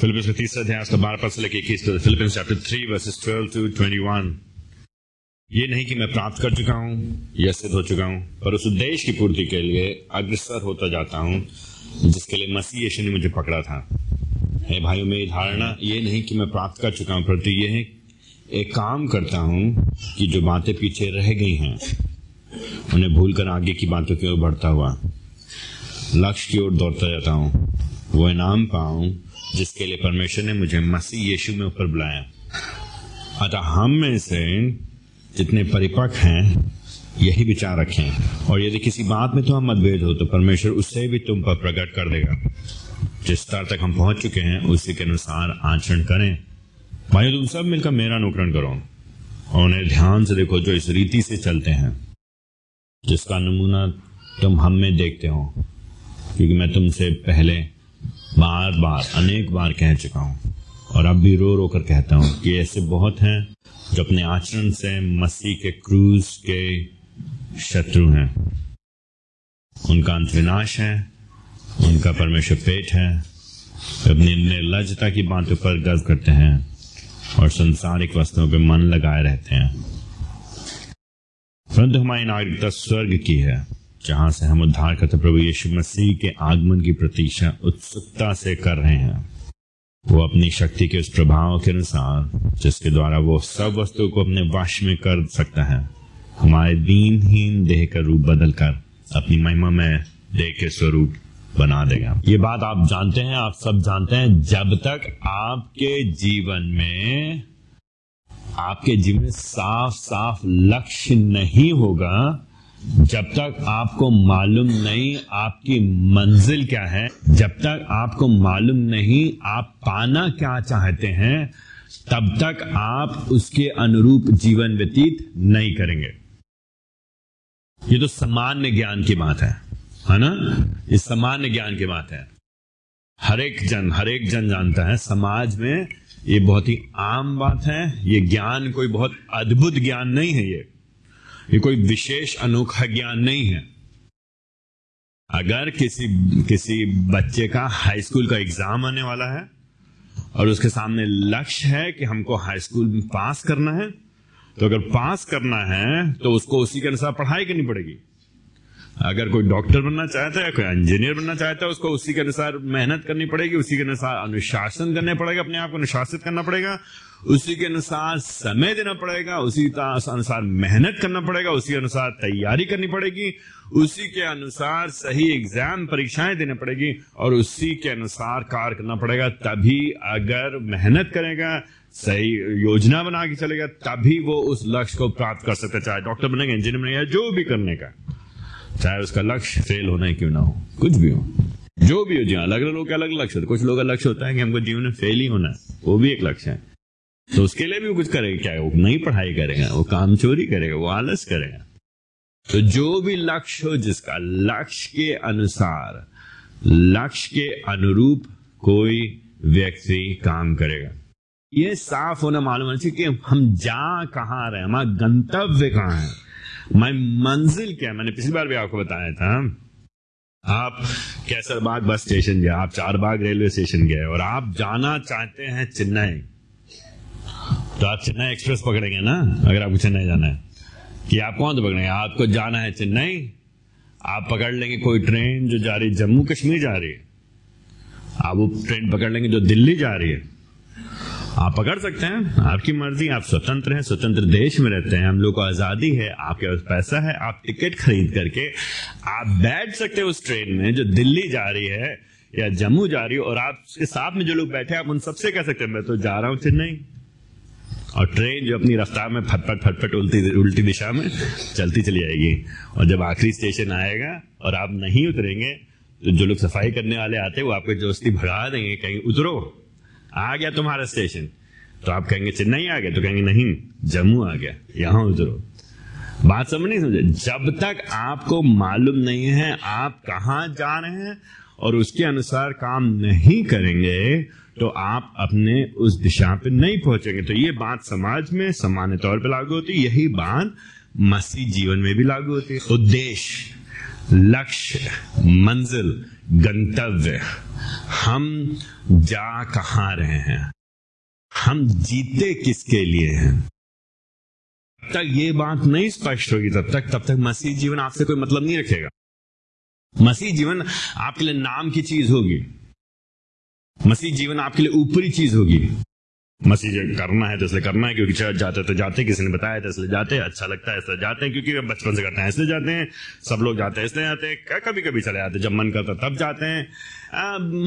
Philippians का तीसरा अध्याय उसका बारह पद से लेकर इक्कीस Philippians chapter three verses twelve to twenty one ये नहीं कि मैं प्राप्त कर चुका हूँ या सिद्ध हो चुका हूँ, पर उस उद्देश्य की पूर्ति के लिए अग्रसर होता जाता हूँ, जिसके लिए मसीह यीशु ने मुझे पकड़ा था। है भाइयों, मेरी धारणा ये नहीं कि मैं प्राप्त कर चुका हूँ, परंतु ये है, एक काम करता हूँ कि जो बातें पीछे रह गई हैं, उन्हें भूलकर आगे की बातों की ओर बढ़ता हुआ लक्ष्य की ओर दौड़ता जाता हूँ, वो इनाम पाऊँ जिसके लिए परमेश्वर ने मुझे मसीह यीशु में ऊपर बुलाया। अतः हम में से जितने परिपक्व हैं, यही विचार रखें। और यदि किसी बात में तो हम मतभेद हो तो परमेश्वर उससे भी तुम पर प्रकट कर देगा। जिस स्तर तक हम पहुँच चुके हैं, उसी के अनुसार आचरण करें। भाई तुम सब मिलकर मेरा अनुकरण करो। और उन्हें ध्यान से देखो जो इस रीति से चलते हैं, जिसका नमूना तुम हम में देखते हो। क्योंकि मैं तुमसे पहले बार बार, अनेक बार कह चुका हूँ। और अब भी रो रो कर कहता हूँ कि ऐसे बहुत हैं जो अपने आचरण से मसीह के क्रूज के शत्रु हैं। उनका अंत विनाश है, उनका परमेश्वर पेट है अपनी निर्लजता की बातों पर गर्व करते हैं और संसारिक वस्तुओं पर मन लगाए रहते हैं। परंतु हमारी नागरिकता स्वर्ग की है। जहाँ से हम उद्धार करते प्रभु यीशु मसीह के आगमन की प्रतीक्षा उत्सुकता से कर रहे हैं। वो अपनी शक्ति के उस प्रभाव के अनुसार, जिसके द्वारा वो सब वस्तु को अपने वश में कर सकता है, हमारे दीनहीन देह का रूप बदल कर अपनी महिमा में देह के स्वरूप बना देगा। ये बात आप जानते हैं, आप सब जानते हैं, जब तक आपके जीवन में, आपके जीवन में साफ़ साफ़ लक्ष्य नहीं होगा जब तक आपको मालूम नहीं आपकी मंजिल क्या है, जब तक आपको मालूम नहीं आप पाना क्या चाहते हैं, तब तक आप उसके अनुरूप जीवन व्यतीत नहीं करेंगे। ये तो सामान्य ज्ञान की बात है है ना? ये सामान्य ज्ञान की बात है। हर एक जन, हर एक जन जानता है, समाज में ये बहुत ही आम बात है, ये ज्ञान कोई बहुत अद्भुत ज्ञान नहीं है ये। ये कोई विशेष अनोखा ज्ञान नहीं है। अगर किसी किसी बच्चे का हाई स्कूल का एग्ज़ाम आने वाला है, और उसके सामने लक्ष्य है कि हमको हाई स्कूल में पास करना है तो अगर पास करना है तो उसको उसी के अनुसार पढ़ाई करनी पड़ेगी। अगर कोई डॉक्टर बनना चाहता है, कोई इंजीनियर बनना चाहता है, उसको उसी के अनुसार मेहनत करनी पड़ेगी, उसी के अनुसार अनुशासन करने पड़ेगा, अपने आप को अनुशासित करना पड़ेगा उसी के अनुसार समय देना पड़ेगा, उसी अनुसार मेहनत करना पड़ेगा, उसी अनुसार तैयारी करनी पड़ेगी, उसी के अनुसार सही एग्ज़ाम परीक्षाएँ देनी पड़ेगी और उसी के अनुसार कार्य करना पड़ेगा। तभी अगर मेहनत करेगा, सही योजना बना के चलेगा, तभी वो उस लक्ष्य को प्राप्त कर सकता चाहे डॉक्टर बनेगा, इंजीनियर बनेगा, जो भी करने का, चाहे उसका लक्ष्य फेल होना ही क्यों ना हो, कुछ भी हो। जो भी हो, जी अलग अलग लोग अलग लक्ष्य होता है। कुछ लोगों का लक्ष्य होता है कि हमको जीवन में फेल ही होना है, वो भी एक लक्ष्य है। तो उसके लिए भी कुछ करेगा, क्या वो नहीं पढ़ाई करेगा, वो काम चोरी करेगा, वो आलस करेगा। तो जो भी लक्ष्य हो जिसका, लक्ष्य के अनुसार, लक्ष्य के अनुरूप कोई व्यक्ति काम करेगा। ये साफ़ होना मालूम होना चाहिए कि हम जा कहाँ रहे, हमारा गंतव्य कहाँ है। मैं मंजिल क्या है? मैंने पिछली बार भी आपको बताया था, आप कैसरबाग बस स्टेशन गए, आप चार बाग रेलवे स्टेशन गए, और आप जाना चाहते हैं चेन्नई। तो आप चेन्नई एक्सप्रेस पकड़ेंगे ना? अगर आपको चेन्नई जाना है। कि आप कौन तो पकड़ेंगे? आपको जाना है चेन्नई। आप पकड़ लेंगे कोई ट्रेन जो जा रही जम्मू कश्मीर जा रही है। आप वो ट्रेन पकड़ लेंगे जो दिल्ली जा रही है। आप पकड़ सकते हैं। आपकी मर्ज़ी। आप स्वतंत्र हैं। स्वतंत्र देश में रहते हैं। हम लोग को आज़ादी है। आपके पास पैसा है। आप टिकट खरीद करके आप बैठ सकते हैं उस ट्रेन में जो दिल्ली जा रही है या जम्मू जा रही है। और आपके साथ में जो लोग बैठे आप उन सबसे कह सकते हैं, मैं तो जा रहा हूँ चेन्नई। और ट्रेन जो अपनी रफ्तार में फटफट फटफट उल्टी उल्टी दिशा में चलती चली जाएगी और जब आखिरी स्टेशन आएगा और आप नहीं उतरेंगे तो जो लोग सफ़ाई करने वाले आते हैं, वो आपको दोस्ती भगा देंगे कहीं उतरो, आ गया तुम्हारा स्टेशन तो आप कहेंगे, चेन्नई आ गया. तो कहेंगे, नहीं, जम्मू आ गया, यहाँ उतरो. बात समझ नहीं समझे? जब तक आपको मालूम नहीं है, आप कहा जा रहे हैं, और उसके अनुसार काम नहीं करेंगे तो आप अपने उस दिशा पे नहीं पहुँचेंगे। तो ये बात समाज में सामान्य तौर पे लागू होती है। यही बात मसीह जीवन में भी लागू होती है। उद्देश्य, लक्ष्य, मंजिल, गंतव्य। हम जा कहाँ रहे हैं? हम जीते किसके लिए हैं? तक ये बात नहीं स्पष्ट होगी। तब तक तब तक मसीह जीवन आपसे कोई मतलब नहीं रखेगा। मसीह जीवन आपके लिए नाम की चीज़ होगी। मसीह जीवन आपके लिए ऊपरी चीज़ होगी। मसीह करना है तो इसलिए करना है, क्योंकि चर्च जाते तो जाते, किसी ने बताया तो इसलिए जाते अच्छा लगता है इसलिए जाते हैं, क्योंकि बचपन से करते हैं, इसलिए जाते हैं। सब लोग जाते हैं, इसलिए जाते हैं कभी कभी चले जाते जब मन करता तब जाते हैं।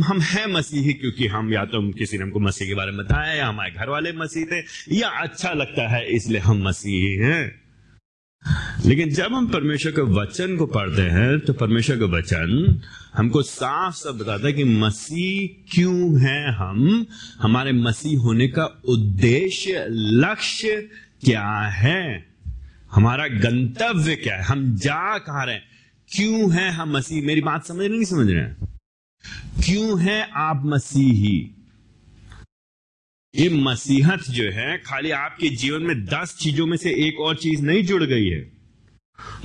हम हैं मसीही क्योंकि हम या तो किसी ने हमको मसीह के बारे में बताया, या हमारे घर वाले मसीह थे, या अच्छा लगता है इसलिए हम मसीही हैं। लेकिन जब हम परमेश्वर के वचन को पढ़ते हैं तो परमेश्वर का वचन हमको साफ़ साफ़ बताता है कि मसीह क्यों है हम, हमारे मसीह होने का उद्देश्य, लक्ष्य क्या है? हमारा गंतव्य क्या है? हम जा कहा रहे हैं? क्यों है हम मसीह? मेरी बात समझ रहे नहीं समझ रहे हैं? क्यों है आप मसीही? ये मसीहत जो है, खाली आपके जीवन में दस चीज़ों में से एक और चीज़ नहीं जुड़ गई है।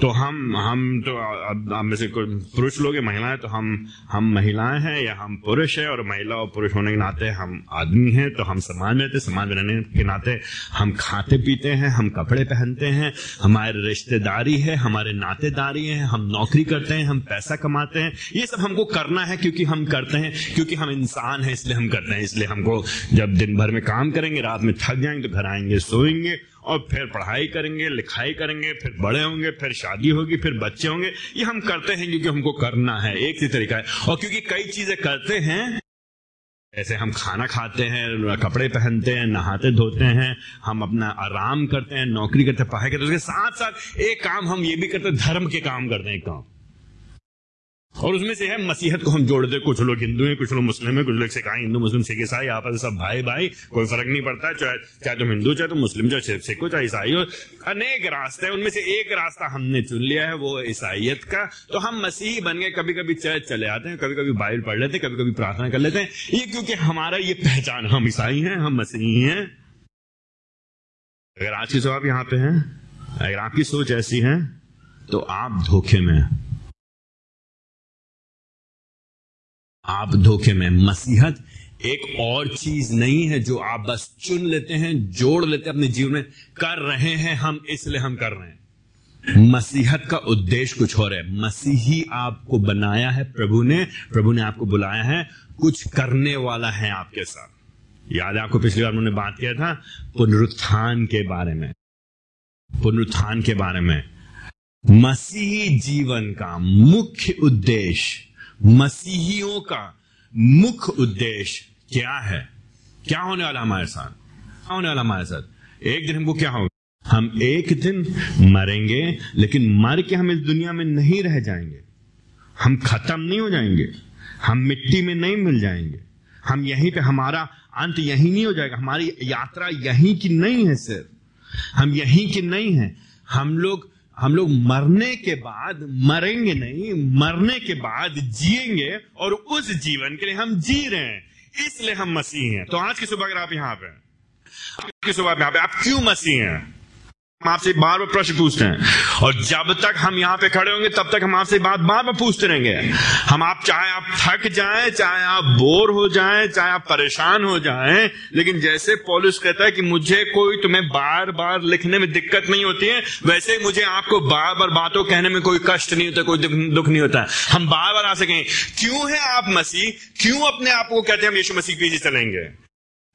तो हम हम तो अब में से कोई पुरुष लोग महिलाएँ तो हम हम महिलाएँ हैं या हम पुरुष है और महिला और पुरुष होने के नाते हम आदमी हैं तो हम समाज में रहते समाज में रहने के नाते हम खाते पीते हैं, हम कपड़े पहनते हैं, हमारे रिश्तेदारी है, हमारे नातेदारी है, हम नौकरी करते हैं, हम पैसा कमाते हैं। ये सब हमको करना है क्योंकि हम करते हैं, क्योंकि हम इंसान हैं, इसलिए हम करते हैं, इसलिए हमको जब दिन भर में काम करेंगे, रात में थक जाएँगे तो घर आएँगे, सोएँगे और फिर पढ़ाई करेंगे, लिखाई करेंगे, फिर बड़े होंगे, फिर शादी होगी, फिर बच्चे होंगे। ये हम करते हैं क्योंकि हमको करना है, एक ही तरीका है। और क्योंकि कई चीज़ें करते हैं ऐसे हम खाना खाते हैं, कपड़े पहनते हैं, नहाते धोते हैं, हम अपना आराम करते हैं, नौकरी करते हैं, पढ़ाई करते हैं, उसके साथ साथ एक काम हम ये भी करते हैं, धर्म के काम करते हैं एक काम। और उसमें से है मसीहत को हम जोड़ दे। कुछ लोग हिंदू हैं, कुछ लोग मुस्लिम हैं, कुछ लोग सिखाए हिंदू, मुस्लिम, सिख, ईसाई, आपस सब भाई भाई, कोई फ़र्क नहीं पड़ता। चाहे चाहे तुम हिंदू, चाहे तुम मुस्लिम, चाहे सिखो चाहे ईसाई हो, अनेक रास्ते उनमें से एक रास्ता हमने चुन लिया है, वो ईसाइयत का। तो हम मसीही बन गए। कभी कभी चर्च चले आते हैं कभी कभी बाइबल पढ़ लेते हैं कभी कभी प्रार्थना कर लेते हैं। ये क्योंकि हमारा ये पहचान, हम ईसाई हैं, हम मसीही हैं। अगर आज की जवाब यहाँ पे है, अगर आपकी सोच ऐसी है तो आप धोखे में आप धोखे में मसीहत, एक और चीज़ नहीं है जो आप बस चुन लेते हैं, जोड़ लेते हैं अपने जीवन में, कर रहे हैं हम, इसलिए हम कर रहे हैं। मसीहत का उद्देश्य कुछ और है। मसीही आपको बनाया है प्रभु ने प्रभु ने आपको बुलाया है, कुछ करने वाला है आपके साथ। याद है आपको पिछली बार उन्होंने बात किया था? पुनरुत्थान के बारे में। पुनरुत्थान के बारे में। मसीही जीवन का मुख्य उद्देश्य मसीहियों का मुख्य उद्देश्य क्या है? क्या होने वाला हमारे साथ? क्या होने वाला हमारे साथ? एक दिन हमको क्या होगा? हम एक दिन मरेंगे, लेकिन मर के हम इस दुनिया में नहीं रह जाएँगे। हम खत्म नहीं हो जाएँगे। हम मिट्टी में नहीं मिल जाएँगे। हम यहीं पे, हमारा अंत यहीं नहीं हो जाएगा। हमारी यात्रा यहीं की नहीं है सिर्फ़। हम यहीं की नहीं है। हम लोग हम लोग मरने के बाद मरेंगे नहीं, मरने के बाद जिएँगे और उस जीवन के लिए हम जी रहे हैं। इसलिए हम मसीह हैं। तो आज की सुबह अगर आप यहाँ पे आज की सुबह यहाँ पे आप क्यों मसीह हैं? हम आपसे बार बार प्रश्न पूछते हैं। और जब तक हम यहाँ पे खड़े होंगे, तब तक हम आपसे बात बार बार पूछते रहेंगे। हम आप, चाहे आप थक जाएँ, चाहे आप बोर हो जाएँ, चाहे आप परेशान हो जाएँ, लेकिन जैसे पॉलिस कहता है कि मुझे कोई तुम्हें बार बार लिखने में दिक्कत नहीं होती है, वैसे मुझे आपको बार बार बातों कहने में कोई कष्ट नहीं होता, कोई दुख नहीं होता। हम बार बार आ सकें, क्यों है आप मसीह? क्यों अपने आप को कहते हैं हम यीशु मसीह पीछे चलेंगे?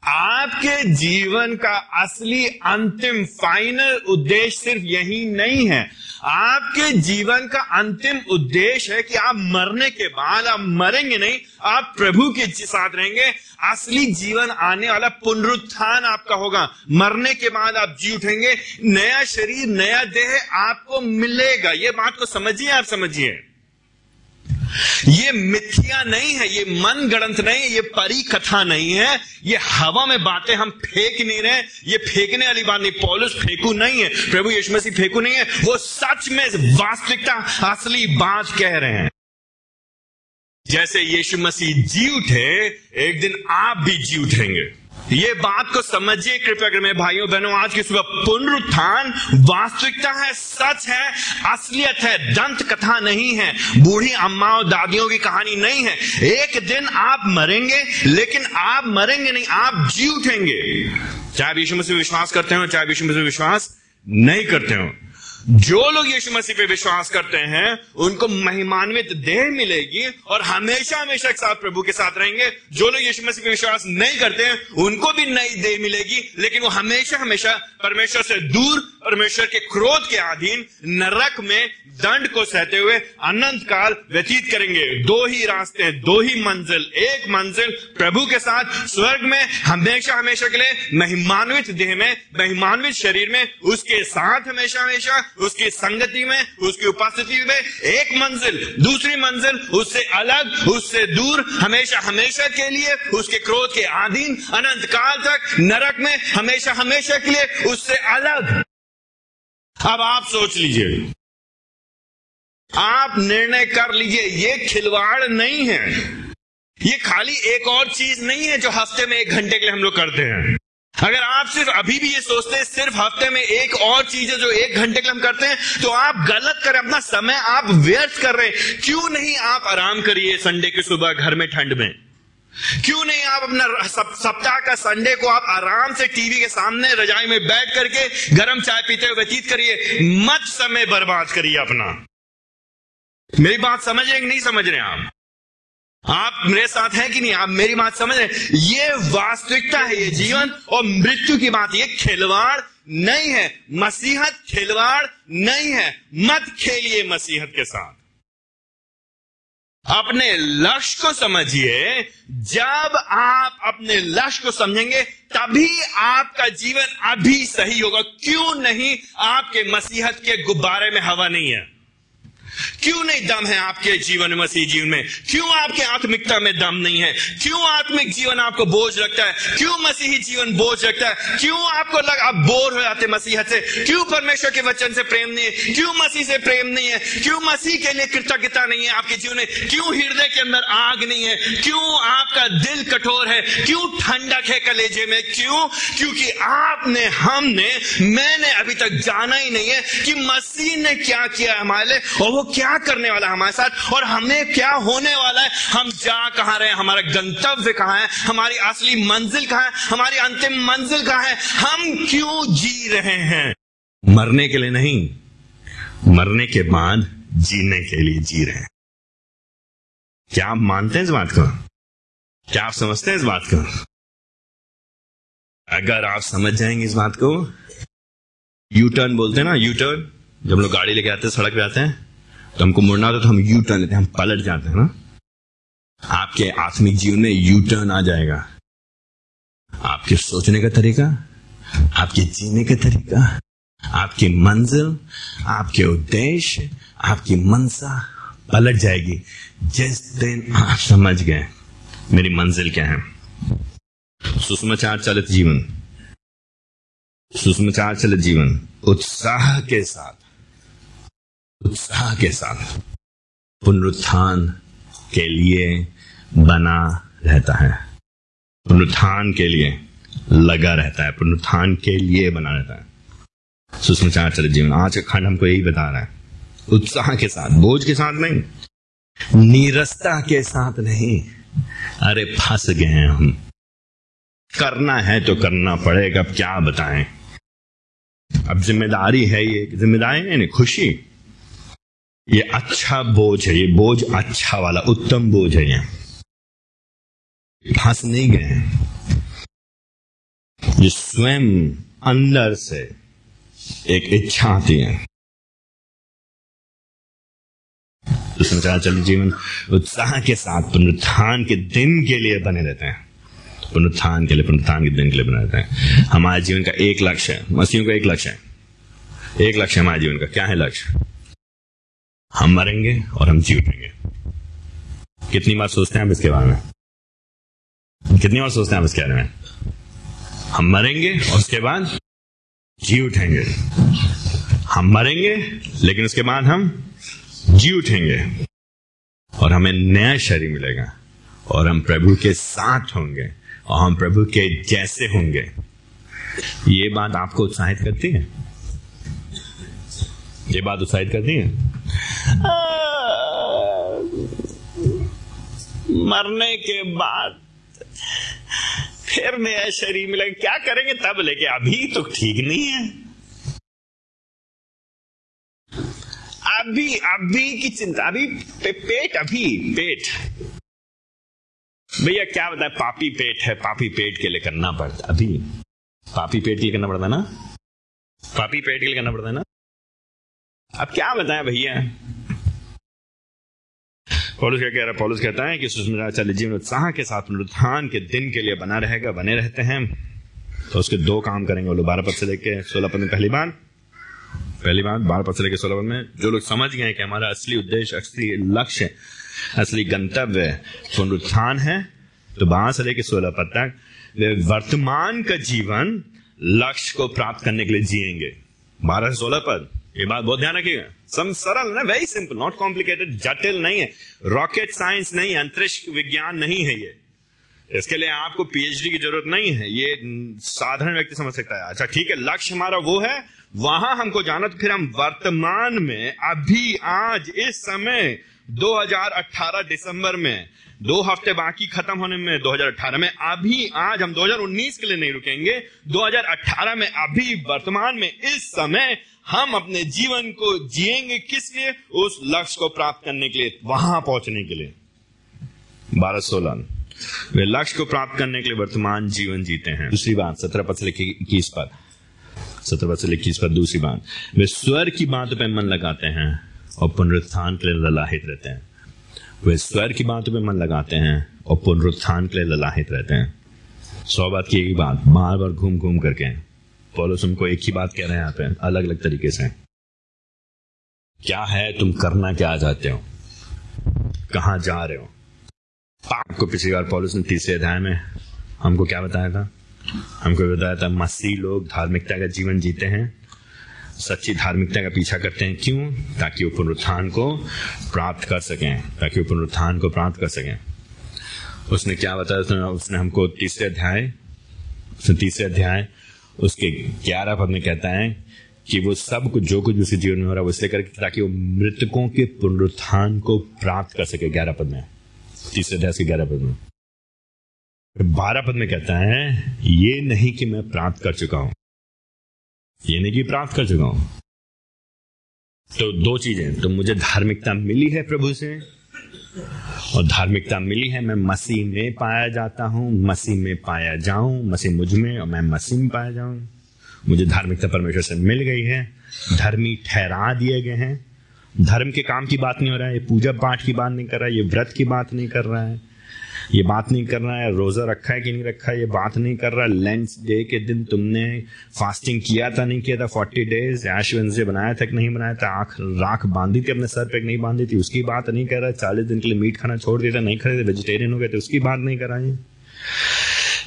आपके जीवन का असली अंतिम फाइनल उद्देश्य सिर्फ़ यही नहीं है। आपके जीवन का अंतिम उद्देश्य है कि आप मरने के बाद, आप मरेंगे नहीं, आप प्रभु के साथ रहेंगे। असली जीवन आने वाला पुनरुत्थान आपका होगा। मरने के बाद आप जी उठेंगे, नया शरीर, नया देह आपको मिलेगा। ये बात को समझिए, आप समझिए। ये मिथ्या नहीं है, ये मन गणंत नहीं है, ये परी कथा नहीं है। ये हवा में बातें हम फेंक नहीं रहे ये फेंकने वाली बात नहीं, पॉलिस फेंकू नहीं है, प्रभु यीशु मसीह फेंकू नहीं है। वो सच में वास्तविकता, असली बात कह रहे हैं। जैसे यीशु मसीह जी उठे, एक दिन आप भी जी उठेंगे। ये बात को समझिए, कृपया कर मेरे भाइयों, बहनों, आज की सुबह पुनरुत्थान वास्तविकता है, सच है, असलियत है दंत कथा नहीं है, बूढ़ी अम्माओं, दादियों की कहानी नहीं है। एक दिन आप मरेंगे, लेकिन आप मरेंगे नहीं, आप जी उठेंगे। चाहे यीशु मसीह विश्वास करते हो, चाहे यीशु मसीह विश्वास नहीं करते हो। जो लोग यीशु मसीह पे विश्वास करते हैं, उनको महिमान्वित देह मिलेगी और हमेशा हमेशा एक साथ प्रभु के साथ रहेंगे। जो लोग यीशु मसीह पे विश्वास नहीं करते हैं, उनको भी नई देह मिलेगी, लेकिन वो हमेशा हमेशा परमेश्वर से दूर, परमेश्वर के क्रोध के अधीन, नरक में दंड को सहते हुए अनंत काल व्यतीत करेंगे। दो ही रास्ते, दो ही मंजिल, एक मंजिल प्रभु के साथ स्वर्ग में, हमेशा हमेशा के लिए महिमान्वित देह में, महिमान्वित शरीर में, उसके साथ हमेशा हमेशा उसकी संगति में, उसकी उपस्थिति में एक मंजिल, दूसरी मंजिल, उससे अलग, उससे दूर, हमेशा हमेशा के लिए, उसके क्रोध के अधीन, अनंत काल तक, नरक में, हमेशा हमेशा के लिए, उससे अलग। अब आप सोच लीजिए। आप निर्णय कर लीजिए, ये खिलवाड़ नहीं है। ये खाली एक और चीज़ नहीं है जो हफ़्ते में एक घंटे के लिए हम लोग करते हैं। अगर आप सिर्फ़ अभी भी ये सोचते हैं, सिर्फ़ हफ़्ते में एक और चीज़ है जो एक घंटे के हम करते हैं तो आप गलत करें अपना समय आप व्यर्थ कर रहे हैं। क्यों नहीं आप आराम करिए संडे की सुबह घर में ठंड में? क्यों नहीं आप अपना सप्ताह का संडे को आप आराम से टीवी के सामने रजाई में बैठ करके गर्म चाय पीते हुए व्यतीत करिए, मत समय बर्बाद करिए अपना। मेरी बात समझ रहे नहीं समझ रहे आप? आप मेरे साथ हैं कि नहीं? आप मेरी बात समझ रहे ये वास्तविकता है, ये जीवन और मृत्यु की बात ये खिलवाड़ नहीं है। मसीहत खिलवाड़ नहीं है। मत खेलिए मसीहत के साथ। अपने लक्ष्य को समझिए। जब आप अपने लक्ष्य को समझेंगे, तभी आपका जीवन अभी सही होगा। क्यों नहीं? आपके मसीहत के गुब्बारे में हवा नहीं है। क्यों नहीं दम है आपके जीवन मसीह जीवन में? क्यों आपके आत्मिकता में दम नहीं है? क्यों आत्मिक जीवन आपको बोझ लगता है? क्यों मसीही जीवन बोझ लगता है? क्यों आपको लग, आप बोर हो जाते मसीहत से? क्यों परमेश्वर के वचन से प्रेम नहीं है? क्यों मसीह से प्रेम नहीं है? क्यों मसीह के लिए कृतज्ञता नहीं है आपके जीवन में? क्यों हृदय के अंदर आग नहीं है? क्यों आपका दिल कठोर है? क्यों ठंडक है कलेजे में? क्यों? क्योंकि आपने, हमने, मैंने अभी तक जाना ही नहीं है कि मसीह ने क्या किया हमारे लिए और वो क्या करने वाला है हमारे साथ? और हमें क्या होने वाला है? हम जा कहाँ रहे हैं? हमारा गंतव्य कहाँ है? हमारी असली मंजिल कहाँ है? हमारी अंतिम मंजिल कहाँ है? हम क्यों जी रहे हैं? मरने के लिए नहीं, मरने के बाद जीने के लिए जी रहे हैं। क्या आप मानते हैं इस बात को? क्या आप समझते हैं इस बात को? अगर आप समझ जाएँगे इस बात को यू टर्न बोलते हैं ना यू टर्न जब लोग गाड़ी लेके आते हैं, सड़क पे आते हैं तो हमको मुड़ना होता तो हम यू टर्न लेते हैं हम पलट जाते हैं ना। आपके आत्मिक जीवन में यू टर्न आ जाएगा। आपके सोचने का तरीका, आपके जीने का तरीका, आपकी मंजिल, आपके उद्देश्य, आपकी मनसा पलट जाएगी। जिस दिन आप समझ गए, मेरी मंजिल क्या है। सुषमाचार चलित जीवन। सुषमाचार चलित जीवन। उत्साह के साथ। उत्साह के साथ पुनरुत्थान के लिए बना रहता है। पुनरुत्थान के लिए लगा रहता है। पुनरुत्थान के लिए बना रहता है। सुषमाचार चरित जीवन, आज का खंड हमको यही बता रहा है। उत्साह के साथ, बोझ के साथ नहीं, नीरसता के साथ नहीं। अरे फंस गए हैं हम। करना है तो करना पड़ेगा, अब क्या बताएँ? अब ज़िम्मेदारी है ये, ज़िम्मेदारी है खुशी। ये अच्छा बोझ है, ये बोझ अच्छा वाला, उत्तम बोझ है ये। फंस नहीं गए ये स्वयं अंदर से एक इच्छा आती है। तो जीवन उत्साह के साथ, पुनरुत्थान के दिन के लिए बने रहते हैं। पुनरुत्थान के लिए, पुनरुत्थान के दिन के लिए बने रहते हैं। हमारे जीवन का एक लक्ष्य है, मसीहों का एक लक्ष्य है। एक लक्ष्य हमारे जीवन का, क्या है लक्ष्य? हम मरेंगे और हम जी उठेंगे। कितनी बार सोचते हैं आप इसके बारे में? कितनी बार सोचते हैं आप इसके बारे में? हम मरेंगे और उसके बाद जी उठेंगे। हम मरेंगे, लेकिन उसके बाद हम जी उठेंगे। और हमें नया शरीर मिलेगा, और हम प्रभु के साथ होंगे, और हम प्रभु के जैसे होंगे। ये बात आपको उत्साहित करती है? ये बात उत्साहित करती है? मरने के बाद फिर नया शरीर मिलेगा क्या करेंगे तब लेके? अभी तो ठीक नहीं है। अभी अभी की चिंता अभी पे, पेट अभी पेट। भैया क्या बताए पापी पेट है पापी पेट के लिए करना पड़ता अभी। पापी पेट के लिए करना पड़ता है ना? पापी पेट के लिए करना पड़ता है ना? अब क्या बताएँ भैया? पॉलुस क्या कह रहा है? पॉलुस कहता है कि सुषमाचार्य जीवन उत्साह के साथ पुनरुत्थान के दिन के लिए बना रहेगा, बने रहते हैं। तो उसके दो काम करेंगे, वो लोग बारह पद से लेके सोलह पद में पहली बार। पहली बार बारह पद से लेकर सोलह पद में जो लोग समझ गए कि हमारा असली उद्देश्य, असली लक्ष्य, असली गंतव्य पुनरुत्थान है तो बारह से लेकर सोलह पद तक वे वर्तमान का जीवन लक्ष्य को प्राप्त करने के लिए जिएँगे। बारह से सोलह पद। ये बात बहुत ध्यान रखिएगा। सम सरल ना वेरी सिंपल नॉट कॉम्प्लिकेटेड जटिल नहीं है। रॉकेट साइंस नहीं, अंतरिक्ष विज्ञान नहीं है ये। इसके लिए आपको पीएचडी की ज़रूरत नहीं है। ये साधारण व्यक्ति समझ सकता है। अच्छा ठीक है, लक्ष्य हमारा वो है, वहाँ हमको जाना तो फिर हम वर्तमान में, अभी, आज, इस समय 2018 दिसंबर में, दो हफ़्ते बाकी खत्म होने में 2018 में, अभी, आज हम 2019 के लिए नहीं रुकेंगे। 2018 में, अभी, वर्तमान में, इस समय हम अपने जीवन को जिएँगे किस लिए? उस लक्ष्य को प्राप्त करने के लिए, वहाँ पहुँचने के लिए। बारह सोलह। वे लक्ष्य को प्राप्त करने के लिए वर्तमान जीवन जीते हैं। दूसरी बात, सत्रह पद से इक्कीस पर सत्रह पद से इक्कीस पर दूसरी बात। वे स्वर की बातों पर मन लगाते हैं और पुनरुत्थान के लिए ललाहित रहते हैं। वे स्वर की बातों पर मन लगाते हैं और पुनरुत्थान के लिए ललाहित रहते हैं। सौ बात की एक बात, बार बार घूम घूम करके। पॉलोस उनको एक ही बात कह रहे हैं यहाँ पे अलग अलग तरीके से। क्या है तुम करना, क्या चाहते हो? कहा जा रहे हो? आपको पिछली बार पॉलिस ने तीसरे अध्याय में हमको क्या बताया था? हमको बताया था, मसीह लोग धार्मिकता का जीवन जीते हैं, सच्ची धार्मिकता का पीछा करते हैं। क्यों? ताकि वो पुनरुत्थान को प्राप्त कर सकें, ताकि वो पुनरुत्थान को प्राप्त कर सकें। उसने क्या बताया उसने हमको तीसरे अध्याय तीसरे अध्याय उसके ग्यारह पद में कहता है कि वो सब कुछ, जो कुछ उसी जीवन में हो रहा है, वो इसलिए ताकि वो मृतकों के पुनरुत्थान को प्राप्त कर सके ग्यारह पद में तीसरे अध्याय के ग्यारह पद में बारह पद में कहता है, ये नहीं कि मैं प्राप्त कर चुका हूँ। ये नहीं कि प्राप्त कर चुका हूँ। तो दो चीज़ें तो मुझे धार्मिकता मिली है प्रभु से और धार्मिकता मिली है, मैं मसीह में पाया जाता हूँ, मसीह में पाया जाऊँ, मसीह मुझमें और मैं मसीह में पाया जाऊँ। मुझे धार्मिकता परमेश्वर से मिल गई है, धर्मी ठहरा दिए गए हैं। धर्म के काम की बात नहीं हो रहा है, ये पूजा पाठ की बात नहीं कर रहा है, ये व्रत की बात नहीं कर रहा है। ये बात नहीं कर रहा है, रोजा रखा है कि नहीं रखा है, ये बात नहीं कर रहा लेंस डे के दिन तुमने फास्टिंग किया था, नहीं किया था? फोर्टी डेज़ ऐश से बनाया था कि नहीं बनाया था? आँख, राख बांधी थी अपने सर पे नहीं बांधी थी? उसकी बात नहीं कर रहा है। चालीस दिन के लिए मीट खाना छोड़ दिया था, नहीं थे वेजिटेरियन हो गए थे, उसकी बात नहीं कर है।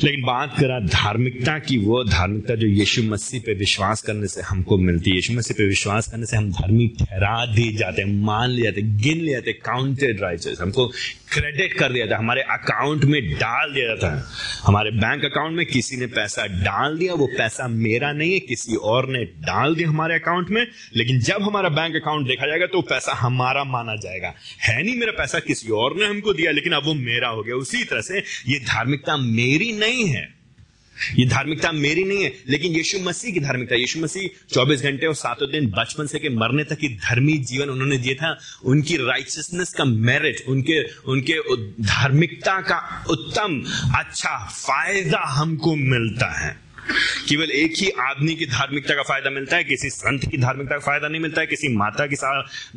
लेकिन बात करा धार्मिकता की, वो धार्मिकता जो यीशु मसीह पे विश्वास करने से हमको मिलती है। यीशु मसीह पे विश्वास करने से हम धार्मिक ठहरा दिए जाते हैं, मान लिया जाते गिन लिया जाते काउंटेड राइचर्स हमको क्रेडिट कर दिया था, हमारे अकाउंट में डाल दिया जाता है हमारे बैंक अकाउंट में किसी ने पैसा डाल दिया, वो पैसा मेरा नहीं है, किसी और ने डाल दिया हमारे अकाउंट में। लेकिन जब हमारा बैंक अकाउंट देखा जाएगा तो पैसा हमारा माना जाएगा। है नहीं मेरा पैसा, किसी और ने हमको दिया, लेकिन अब वो मेरा हो गया। उसी तरह से ये धार्मिकता मेरी नहीं है। ये धार्मिकता मेरी नहीं है, लेकिन यीशु मसीह की धार्मिकता, यीशु मसीह 24 घंटे और सातों दिन बचपन से के मरने तक की धर्मी जीवन उन्होंने दिया था। उनकी राइचियसनेस का मेरिट उनके उनके धार्मिकता का उत्तम अच्छा फ़ायदा हमको मिलता है। केवल एक ही आदमी की धार्मिकता का फ़ायदा मिलता है, किसी संत की धार्मिकता का फ़ायदा नहीं मिलता है, किसी माता की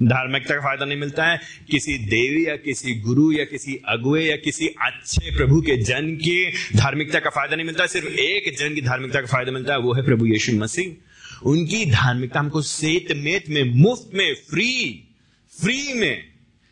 धार्मिकता का फ़ायदा नहीं मिलता है। किसी देवी या किसी गुरु या किसी अगुए या किसी अच्छे प्रभु के जन की धार्मिकता का फ़ायदा नहीं मिलता है सिर्फ़ एक जन की धार्मिकता का फ़ायदा मिलता है, वो है प्रभु यीशु मसीह। उनकी धार्मिकता हमको सेत मेत में, मुफ़्त में, फ्री फ्री में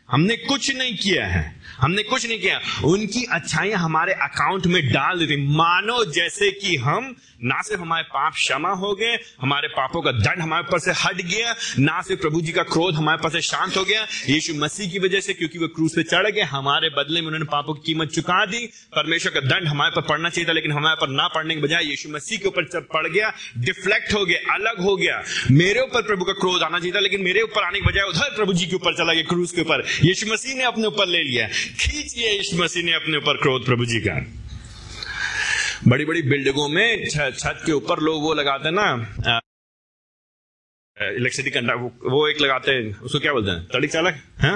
हमने कुछ नहीं किया है। हमने कुछ नहीं किया। उनकी अच्छाइयाँ हमारे अकाउंट में डाल देती। मानो जैसे कि हम ना सिर्फ़ हमारे पाप क्षमा हो गए, हमारे पापों का दंड हमारे ऊपर से हट गया, ना सिर्फ़ प्रभु जी का क्रोध हमारे पास से शांत हो गया, यीशु मसीह की वजह से क्योंकि वो क्रूज पे चढ़ गए, हमारे बदले में उन्होंने पापों की कीमत चुका दी। परमेश्वर का दंड हमारे पर पड़ना चाहिए था, लेकिन हमारे पर ना पड़ने के बजाय यीशु मसीह के ऊपर पड़ गया डिफ्लेक्ट हो गया, अलग हो गया। मेरे ऊपर प्रभु का क्रोध आना चाहिए था, लेकिन मेरे ऊपर आने के बजाय उधर प्रभु जी के ऊपर चला गया क्रूज के ऊपर। यीशु मसीह ने अपने ऊपर ले लिया। खींच लिया यीशु मसीह ने अपने ऊपर क्रोध प्रभु जी का। बड़ी बड़ी बिल्डिंगों में छत के ऊपर लोग वो लगाते हैं ना इलेक्ट्रिसिटी कंडक्ट वो एक लगाते हैं, उसको क्या बोलते हैं? तड़िक चालक? है?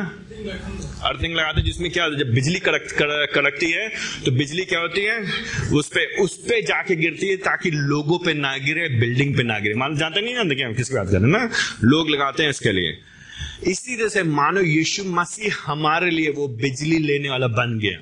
अर्थिंग लगाते हैं, जिसमें क्या, जब बिजली कड़क कड़कती है तो बिजली क्या होती है? उस पे उस पे जाके गिरती है, ताकि लोगों पे ना गिरे, बिल्डिंग पे ना गिरे। मान, जानते नहीं जानते क्या, किसकी बात करें ना? लोग लगाते हैं इसके लिए। इसी तरह से मानो यीशु मसीह हमारे लिए वो बिजली लेने वाला बन गया।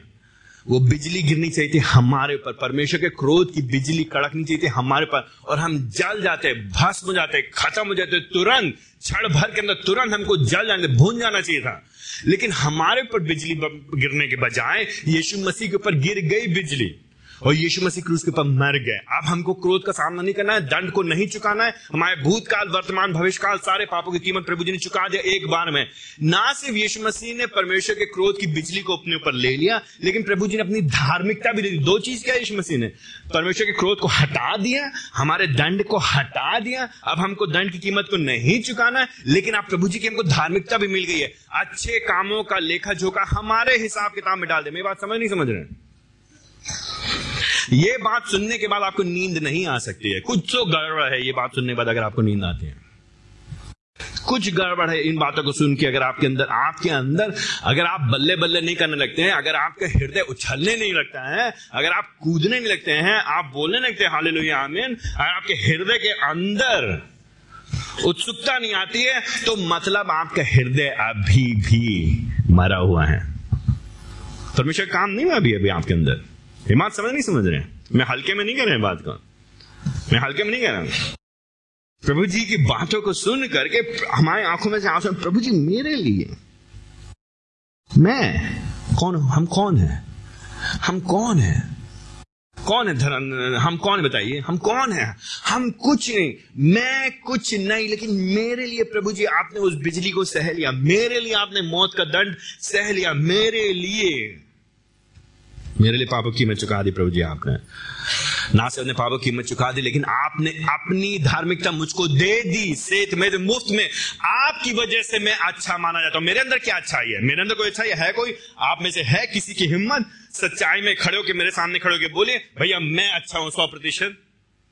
वो बिजली गिरनी चाहिए थी हमारे ऊपर। परमेश्वर के क्रोध की बिजली कड़कनी चाहिए थी हमारे पर और हम जल जाते, भस्म हो जाते, खत्म हो जाते, तुरंत, क्षण भर के अंदर तुरंत हमको जल जाने, भून जाना चाहिए था। लेकिन हमारे ऊपर बिजली गिरने के बजाय यीशु मसीह के ऊपर गिर गई बिजली। और यीशु मसीह क्रूस के ऊपर मर गए। अब हमको क्रोध का सामना नहीं करना है, दंड को नहीं चुकाना है। हमारे भूतकाल, वर्तमान, भविष्यकाल, सारे पापों की कीमत प्रभु जी ने चुका दिया एक बार में। ना सिर्फ़ यीशु मसीह ने परमेश्वर के क्रोध की बिजली को अपने ऊपर ले लिया, लेकिन प्रभु जी ने अपनी धार्मिकता भी दे दी। दो चीज़ क्या यीशु मसीह ने? परमेश्वर के क्रोध को हटा दिया, हमारे दंड को हटा दिया। अब हमको दंड की कीमत को नहीं चुकाना है, लेकिन आप प्रभु जी की हमको धार्मिकता भी मिल गई है। अच्छे कामों का लेखा जोखा हमारे हिसाब किताब में डाल दे। मेरी बात समझ नहीं समझ रहे ये बात सुनने के बाद आपको नींद नहीं आ सकती है। कुछ तो गड़बड़ है ये बात सुनने के बाद अगर आपको नींद आती है। कुछ गड़बड़ है इन बातों को सुन के अगर आपके अंदर आपके अंदर अगर आप बल्ले बल्ले नहीं करने लगते हैं, अगर आपका हृदय उछलने नहीं लगता है, अगर आप कूदने नहीं लगते हैं, आप बोलने लगते हैं हाले लोहिया आमीन। अगर आपके हृदय के अंदर उत्सुकता नहीं आती है तो मतलब आपका हृदय अभी भी मरा हुआ है। परमेश्वर काम नहीं हुआ अभी अभी आपके अंदर। ये बात समझ नहीं समझ रहे मैं हल्के में नहीं कह रहे बात का। मैं हल्के में नहीं कह रहा हूँ। प्रभु जी की बातों को सुन करके हमारे आँखों में से आँसू प्रभु जी मेरे लिए। मैं कौन हम कौन है? हम कौन है? कौन है धर्म? हम कौन बताइए? हम कौन है? हम कुछ नहीं। मैं कुछ नहीं, लेकिन मेरे लिए प्रभु जी आपने उस बिजली को सह लिया। मेरे लिए आपने मौत का दंड सह लिया। मेरे लिए। मेरे लिए पापों की कीमत चुका दी प्रभु जी आपने। ना से अपने पापों की कीमत चुका दी, लेकिन आपने अपनी धार्मिकता मुझको दे दी सेत में मुफ़्त में। आपकी वजह से मैं अच्छा माना जाता हूँ। मेरे अंदर क्या अच्छाई है? मेरे अंदर कोई अच्छाई है कोई? आप में से है किसी की हिम्मत? सच्चाई में खड़े होकर मेरे सामने खड़े होकर बोले भैया, मैं अच्छा हूँ, सौ प्रतिशत।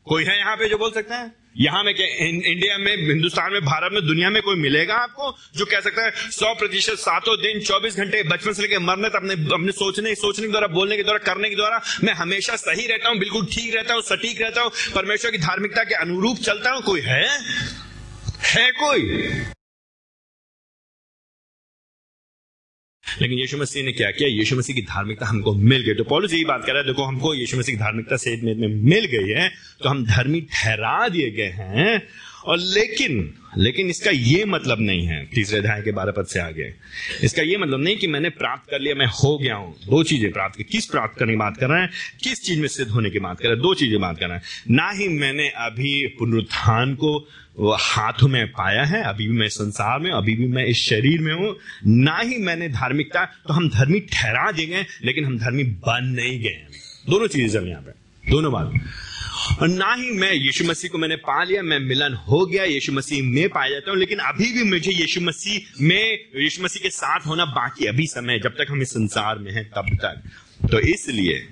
कोई है यहाँ पे जो बोल सकते है? यहाँ में इंडिया में, हिंदुस्तान में, भारत में, दुनिया में कोई मिलेगा आपको? जो कह सकता है, सौ प्रतिशत सातों दिन, चौबीस घंटे बचपन से लेकर मरने तक अपने अपने सोचने सोचने के द्वारा, बोलने के द्वारा, करने के द्वारा, मैं हमेशा सही रहता हूँ, बिल्कुल ठीक रहता हूँ, सटीक रहता हूँ, परमेश्वर की धार्मिकता के अनुरूप चलता हूँ, कोई है? है कोई? लेकिन यीशु मसीह ने क्या किया? यीशु मसीह की धार्मिकता हमको मिल गई। तो पॉलिस यही बात कर रहा है, देखो, हमको यीशु मसीह की धार्मिकता से में मिल गई है तो हम धर्मी ठहरा दिए गए हैं और लेकिन लेकिन इसका यह मतलब नहीं है, तीसरे अध्याय के बारह पद से आगे। इसका यह मतलब नहीं कि मैंने प्राप्त कर लिया, मैं हो गया हूँ। दो चीज़ें प्राप्त किस प्राप्त करने की बात कर रहे हैं? किस चीज़ में सिद्ध होने की बात कर रहे हैं? दो चीज़ें बात कर रहे हैं। ना ही मैंने अभी पुनरुत्थान को हाथ में पाया है, अभी भी मैं संसार में अभी भी मैं इस शरीर में हूँ। ना ही मैंने धार्मिकता तो हम धर्मी ठहरा देंगे, लेकिन हम धर्मी बन नहीं गए दोनों चीज़ें जब यहाँ पे, दोनों बात। और ना ही मैं यीशु मसीह को मैंने पा लिया, मैं मिलन हो गया, यीशु मसीह में पाया जाता हूँ, लेकिन अभी भी मुझे यीशु मसीह में, यीशु मसीह के साथ होना बाकी अभी समय जब तक हम इस संसार में हैं, तब तक। तो इसलिए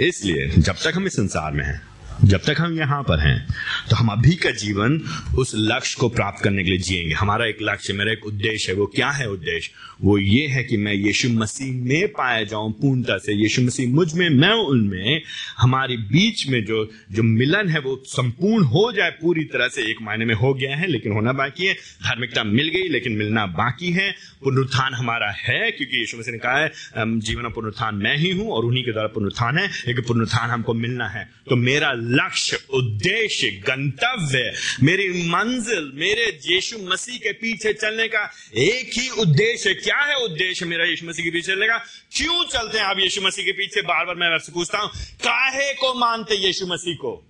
इसलिए जब तक हम इस संसार में हैं जब तक हम यहाँ पर हैं तो हम अभी का जीवन उस लक्ष्य को प्राप्त करने के लिए जिएँगे। हमारा एक लक्ष्य, मेरा एक उद्देश्य है, वो क्या है उद्देश्य? वो ये है कि मैं यीशु मसीह में पाया जाऊँ पूर्णता से। यीशु मसीह मुझमें, मैं उनमें, हमारे बीच में जो जो मिलन है, वो संपूर्ण हो जाए पूरी तरह से। एक मायने में हो गया है, लेकिन होना बाकी है। धार्मिकता मिल गई, लेकिन मिलना बाकी है। पुनरुत्थान हमारा है, क्योंकि यीशु मसीह ने कहा है जीवन पुनरुत्थान मैं ही हूँ और उन्हीं के द्वारा पुनरुत्थान है। लेकिन पुनरुत्थान हमको मिलना है। तो मेरा लक्ष्य, उद्देश्य, गंतव्य, मेरी मंजिल, मेरे यीशु मसीह के पीछे चलने का एक ही उद्देश्य। क्या है उद्देश्य मेरा यीशु मसीह के पीछे चलने का? क्यों चलते हैं आप यीशु मसीह के पीछे? बार बार मैं आपसे पूछता हूँ, काहे को मानते यीशु मसीह को?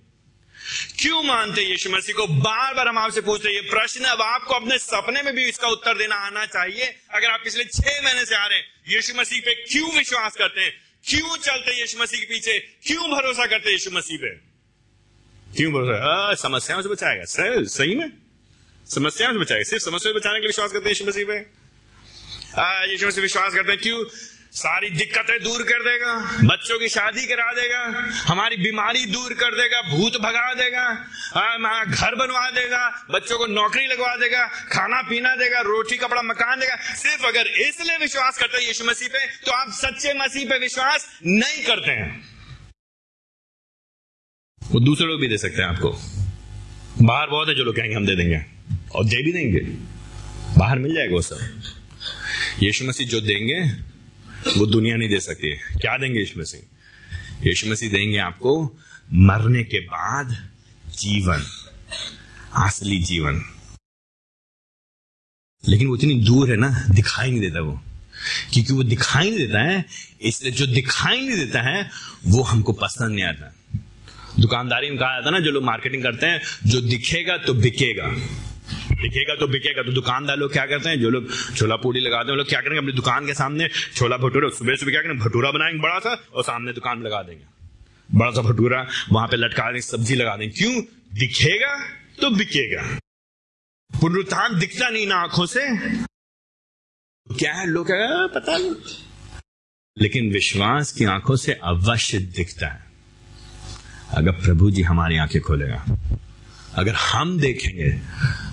क्यों मानते यीशु मसीह को? बार बार हम आपसे पूछते हैं, ये प्रश्न अब आपको अपने सपने में भी इसका उत्तर देना आना चाहिए। अगर आप पिछले छह महीने से आ रहे हैं, यीशु मसीह पे क्यों विश्वास करते हैं? क्यों चलते यीशु मसीह के पीछे? क्यों भरोसा करते यीशु मसीह पे? क्यों भरोसा समस्याओं से बचाएगा सर, सही में? समस्याओं से बचाएगा सिर्फ़ समस्या से बचाने के लिए विश्वास करते हैं मसीह पे? यीशु मसीह विश्वास करते हैं क्यों? सारी दिक्कतें दूर कर देगा, बच्चों की शादी करा देगा, हमारी बीमारी दूर कर देगा, भूत भगा देगा घर बनवा देगा, बच्चों को नौकरी लगवा देगा, खाना पीना देगा, रोटी कपड़ा मकान देगा। सिर्फ़ अगर इसलिए विश्वास करते हैं यीशु मसीह पे तो आप सच्चे मसीह पे विश्वास नहीं करते हैं। वो दूसरे लोग भी दे सकते हैं आपको। बाहर बहुत है जो लोग कहेंगे हम दे देंगे। और दे भी देंगे। बाहर मिल जाएगा वो सब। यीशु मसीह जो देंगे, वो दुनिया नहीं दे सकती। क्या देंगे यीशु मसीह? यीशु मसीह देंगे आपको मरने के बाद जीवन। असली जीवन। लेकिन वो इतनी दूर है ना, दिखाई नहीं देता वो। क्योंकि वो दिखाई नहीं देता है, इसलिए जो दिखाई नहीं देता है, वो हमको पसंद नहीं आता। दुकानदारी में कहा जाता ना, जो लोग मार्केटिंग करते हैं, जो दिखेगा तो बिकेगा। दिखेगा तो बिकेगा तो दुकानदार लोग क्या करते हैं, जो लोग छोला पूड़ी लगाते हैं लोग क्या करेंगे, अपनी दुकान के सामने छोला भटूरा, सुबह सुबह क्या करेंगे, भटूरा बनाएँगे बड़ा सा, और सामने दुकान में लगा देंगे। बड़ा सा भटूरा, वहाँ पे लटका देंगे, सब्ज़ी लगा देंगे। क्यों? दिखेगा तो बिकेगा। पुनरुत्थान दिखता नहीं ना आँखों से। क्या है? लोग पता नहीं। लेकिन विश्वास की आँखों से अवश्य दिखता है। अगर प्रभु जी हमारी आँखें खोलेगा, अगर हम देखेंगे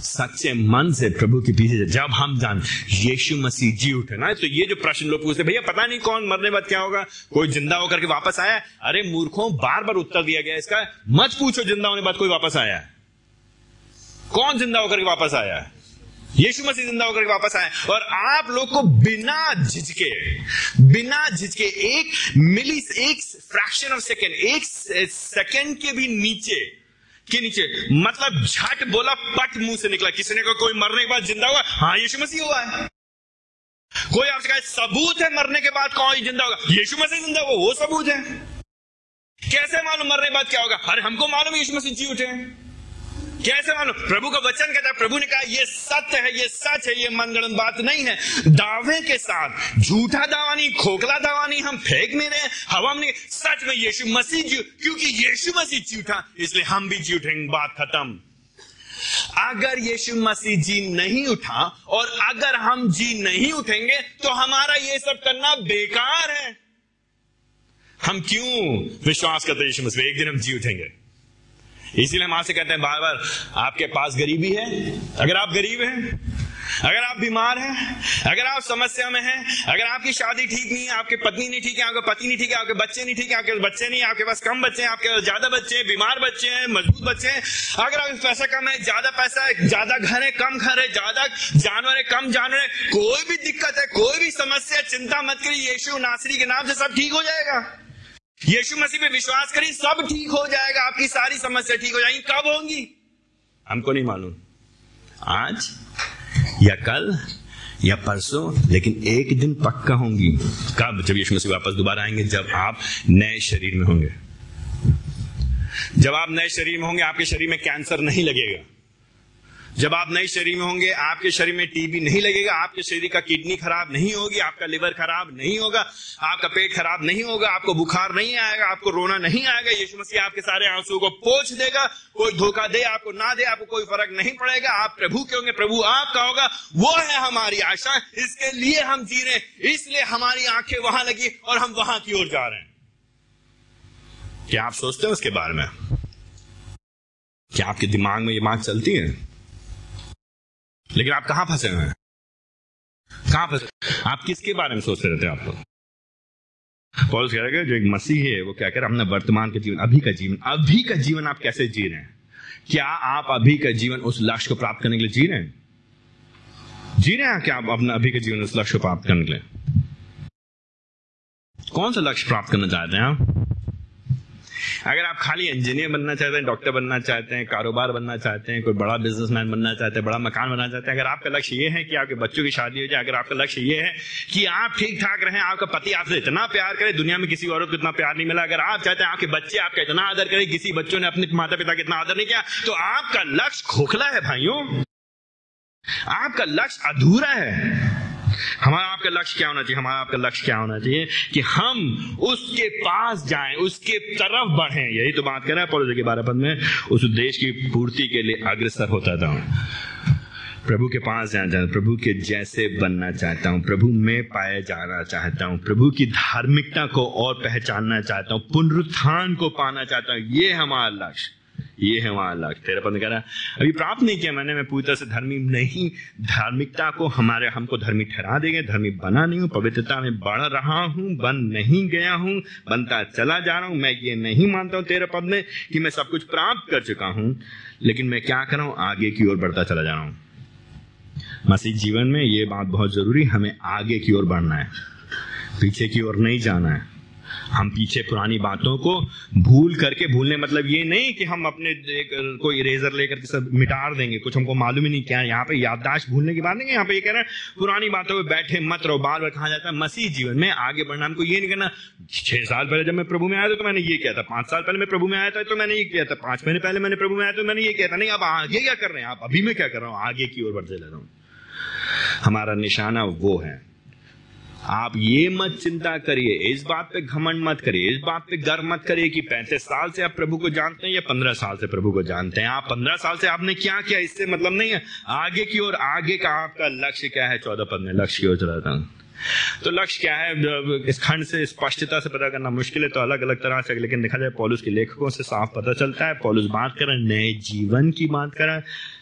सच्चे मन से प्रभु के पीछे जब हम जान, यीशु मसीह जी उठे ना तो ये जो प्रश्न लोग पूछते, भैया, पता नहीं कौन मरने बाद क्या होगा? कोई ज़िंदा होकर के वापस आया अरे, मूर्खों बार बार उत्तर दिया गया इसका, मत पूछो ज़िंदा होने बाद कोई वापस आया कौन ज़िंदा होकर के वापस आया है? यीशु मसीह ज़िंदा होकर वापस आए और आप लोग को बिना झिझके बिना झिझके, एक मिली, एक फ्रैक्शन ऑफ़ सेकेंड, एक सेकेंड के भी नीचे, के नीचे मतलब झट बोला, पट मुँह से निकला। किसी ने कहा, कोई मरने के बाद ज़िंदा हुआ? हाँ यीशु मसीह हुआ है। कोई आपसे कहा, सबूत है मरने के बाद कौन ज़िंदा होगा? यीशु मसीह ज़िंदा हुआ, वो सबूत है। कैसे मालूम मरने के बाद क्या होगा? अरे, हमको मालूम यीशु मसीह जी उठे हैं। कैसे मानो प्रभु का वचन कहता है, प्रभु ने कहा, ये सत्य है, ये सच है, ये मनगणन बात नहीं है। दावे के साथ, झूठा दावा नहीं खोखला दावा नहीं हम फेंक नहीं रहे, हवा में सच में यीशु मसीह जी, क्योंकि यीशु मसीह झूठा, इसलिए हम भी झूठेंगे बात खत्म। अगर यीशु मसीह जी नहीं उठा, और अगर हम जी नहीं उठेंगे तो हमारा ये सब करना बेकार है। हम क्यों विश्वास करते यीशु मसीह एक दिन हम जी उठेंगे। इसीलिए हम आपसे कहते हैं बार बार आपके पास गरीबी है? अगर आप गरीब हैं, अगर आप बीमार हैं, अगर आप समस्या में हैं, अगर आपकी शादी ठीक नहीं है, आपकी पत्नी नहीं ठीक है, आपके पति नहीं ठीक है, आपके बच्चे नहीं ठीक है, आपके बच्चे नहीं, आपके पास कम बच्चे हैं, आपके पास ज़्यादा बच्चे हैं, बीमार बच्चे हैं, मज़बूत बच्चे हैं, अगर आपके पैसा कम है, ज़्यादा पैसा है, ज़्यादा घर है, कम घर है, ज़्यादा जानवर है, कम जानवर है, कोई भी दिक्कत है, कोई भी समस्या चिंता मत करिए, यीशु नासरी के नाम से सब ठीक हो जाएगा। यीशु मसीह पे विश्वास करिए सब ठीक हो जाएगा, आपकी सारी समस्या ठीक हो जाएगी। कब होंगी? हमको नहीं मालूम। आज या कल या परसों, लेकिन एक दिन पक्का होंगी। कब? जब यीशु मसीह वापस दोबारा आएँगे, जब आप नए शरीर में होंगे। जब आप नए शरीर में होंगे, आपके शरीर में कैंसर नहीं लगेगा। जब आप नए शरीर में होंगे, आपके शरीर में टीबी नहीं लगेगा, आपके शरीर का किडनी खराब नहीं होगी, आपका लिवर खराब नहीं होगा, आपका पेट खराब नहीं होगा, आपको बुखार नहीं आएगा, आपको रोना नहीं आएगा, यीशु मसीह आपके सारे आँसू को पोछ देगा, कोई धोखा दे, आपको ना दे, आपको कोई फ़र्क नहीं पड़ेगा, आप प्रभु के होंगे, प्रभु आपका होगा, वो है हमारी आशा, इसके लिए हम जी रहे इसलिए हमारी आँखें वहाँ लगी और हम वहाँ की ओर जा रहे हैं। क्या आप सोचते हैं उसके बारे में? क्या आपके दिमाग में ये बात चलती है? लेकिन आप कहाँ फंसे हुए हैं? कहाँ फंसे आप किसके बारे में सोचते रहते हैं आप? तो पॉल कह रहे जो एक मसीह है, वो क्या कह रहा है हमने वर्तमान के जीवन, अभी का जीवन, अभी का जीवन आप कैसे जी रहे हैं? क्या आप अभी का जीवन उस लक्ष्य को प्राप्त करने के लिए जी रहे हैं? जी रहे हैं क्या आप अपना अभी का जीवन उस लक्ष्य को प्राप्त करने के लिए? कौन सा लक्ष्य प्राप्त करना चाहते हैं आप? अगर आप खाली इंजीनियर बनना चाहते हैं डॉक्टर बनना चाहते हैं, कारोबार बनना चाहते हैं, कोई बड़ा बिजनेसमैन बनना चाहते हैं, बड़ा मकान बनना चाहते हैं, अगर आपका लक्ष्य ये है कि आपके बच्चों की शादी हो जाए, अगर आपका लक्ष्य ये है कि आप ठीक ठाक रहें, आपका पति आपसे इतना प्यार करे, दुनिया में किसी औरत को इतना प्यार नहीं मिला, अगर आप चाहते हैं आपके बच्चे आपका इतना आदर करें, किसी बच्चों ने अपने माता पिता का इतना आदर नहीं किया तो आपका लक्ष्य खोखला है, भाइयों। आपका लक्ष्य अधूरा है। हमारा आपका लक्ष्य क्या होना चाहिए? हमारा आपका लक्ष्य क्या होना चाहिए कि हम उसके पास जाएँ, उसके तरफ़ बढ़ें। यही तो बात कर रहे हैं पौलुस के बारह पद में। उस उद्देश्य की पूर्ति के लिए अग्रसर होता था। प्रभु के पास जाना चाहता प्रभु के जैसे बनना चाहता हूँ, प्रभु में पाया जाना चाहता हूँ, प्रभु की धार्मिकता को और पहचानना चाहता हूँ, पुनरुत्थान को पाना चाहता हूँ। ये हमारा लक्ष्य। ये है वहाँ अलग तेरा पद कह रहा। अभी प्राप्त नहीं किया मैंने, मैं पूरी तरह से धर्मी नहीं। धार्मिकता को हमारे, हमको धर्मी ठहरा देंगे, धर्मी बना नहीं हूँ, पवित्रता में बढ़ रहा हूँ, बन नहीं गया हूँ, बनता चला जा रहा हूँ। मैं ये नहीं मानता हूँ तेरे पद में कि मैं सब कुछ प्राप्त कर चुका हूँ, लेकिन मैं क्या कर रहा हूँ? आगे की ओर बढ़ता चला जा रहा हूँ। मसीह जीवन में ये बात बहुत ज़रूरी हमें आगे की ओर बढ़ना है, पीछे की ओर नहीं जाना है। हम पीछे पुरानी बातों को भूल करके, भूलने मतलब ये नहीं कि हम अपने कोई इरेजर लेकर के सब मिटार देंगे। कुछ हमको मालूम ही नहीं क्या यहाँ पे याददाश्त भूलने की बात नहीं यहाँ पे ये कह रहे हैं, पुरानी बातों में बैठे मत रहो। बार बार कहा जाता है? मसीह जीवन में आगे बढ़ना। हमको ये नहीं करना, छह साल पहले जब मैं प्रभु में आया था तो मैंने ये किया था। पाँच साल पहले मैं प्रभु में आया था तो मैंने ये किया था। पाँच महीने पहले मैंने प्रभु में आया तो मैंने ये किया था। नहीं, अब आगे क्या कर रहे हैं? आप अभी मैं क्या कर रहा हूँ? आगे की ओर बढ़ते ले रहा हूँ। हमारा निशाना वो है आप ये मत चिंता करिए, इस बात पे घमंड मत करिए, इस बात पे गर्व मत करिए कि पैंतीस साल से आप प्रभु को जानते हैं या पंद्रह साल से प्रभु को जानते हैं। आप पंद्रह साल से आपने क्या किया, इससे मतलब नहीं है। आगे की ओर, आगे का आपका लक्ष्य क्या है? चौदह पद में लक्ष्य की ओर चलाता हूँ। तो लक्ष्य क्या है? इस खंड से स्पष्टता से पता करना मुश्किल है तो अलग अलग तरह से, लेकिन देखा जाए, पॉलुस के लेखकों से साफ़ पता चलता है। पॉलुस बात करें, नए जीवन की बात करें।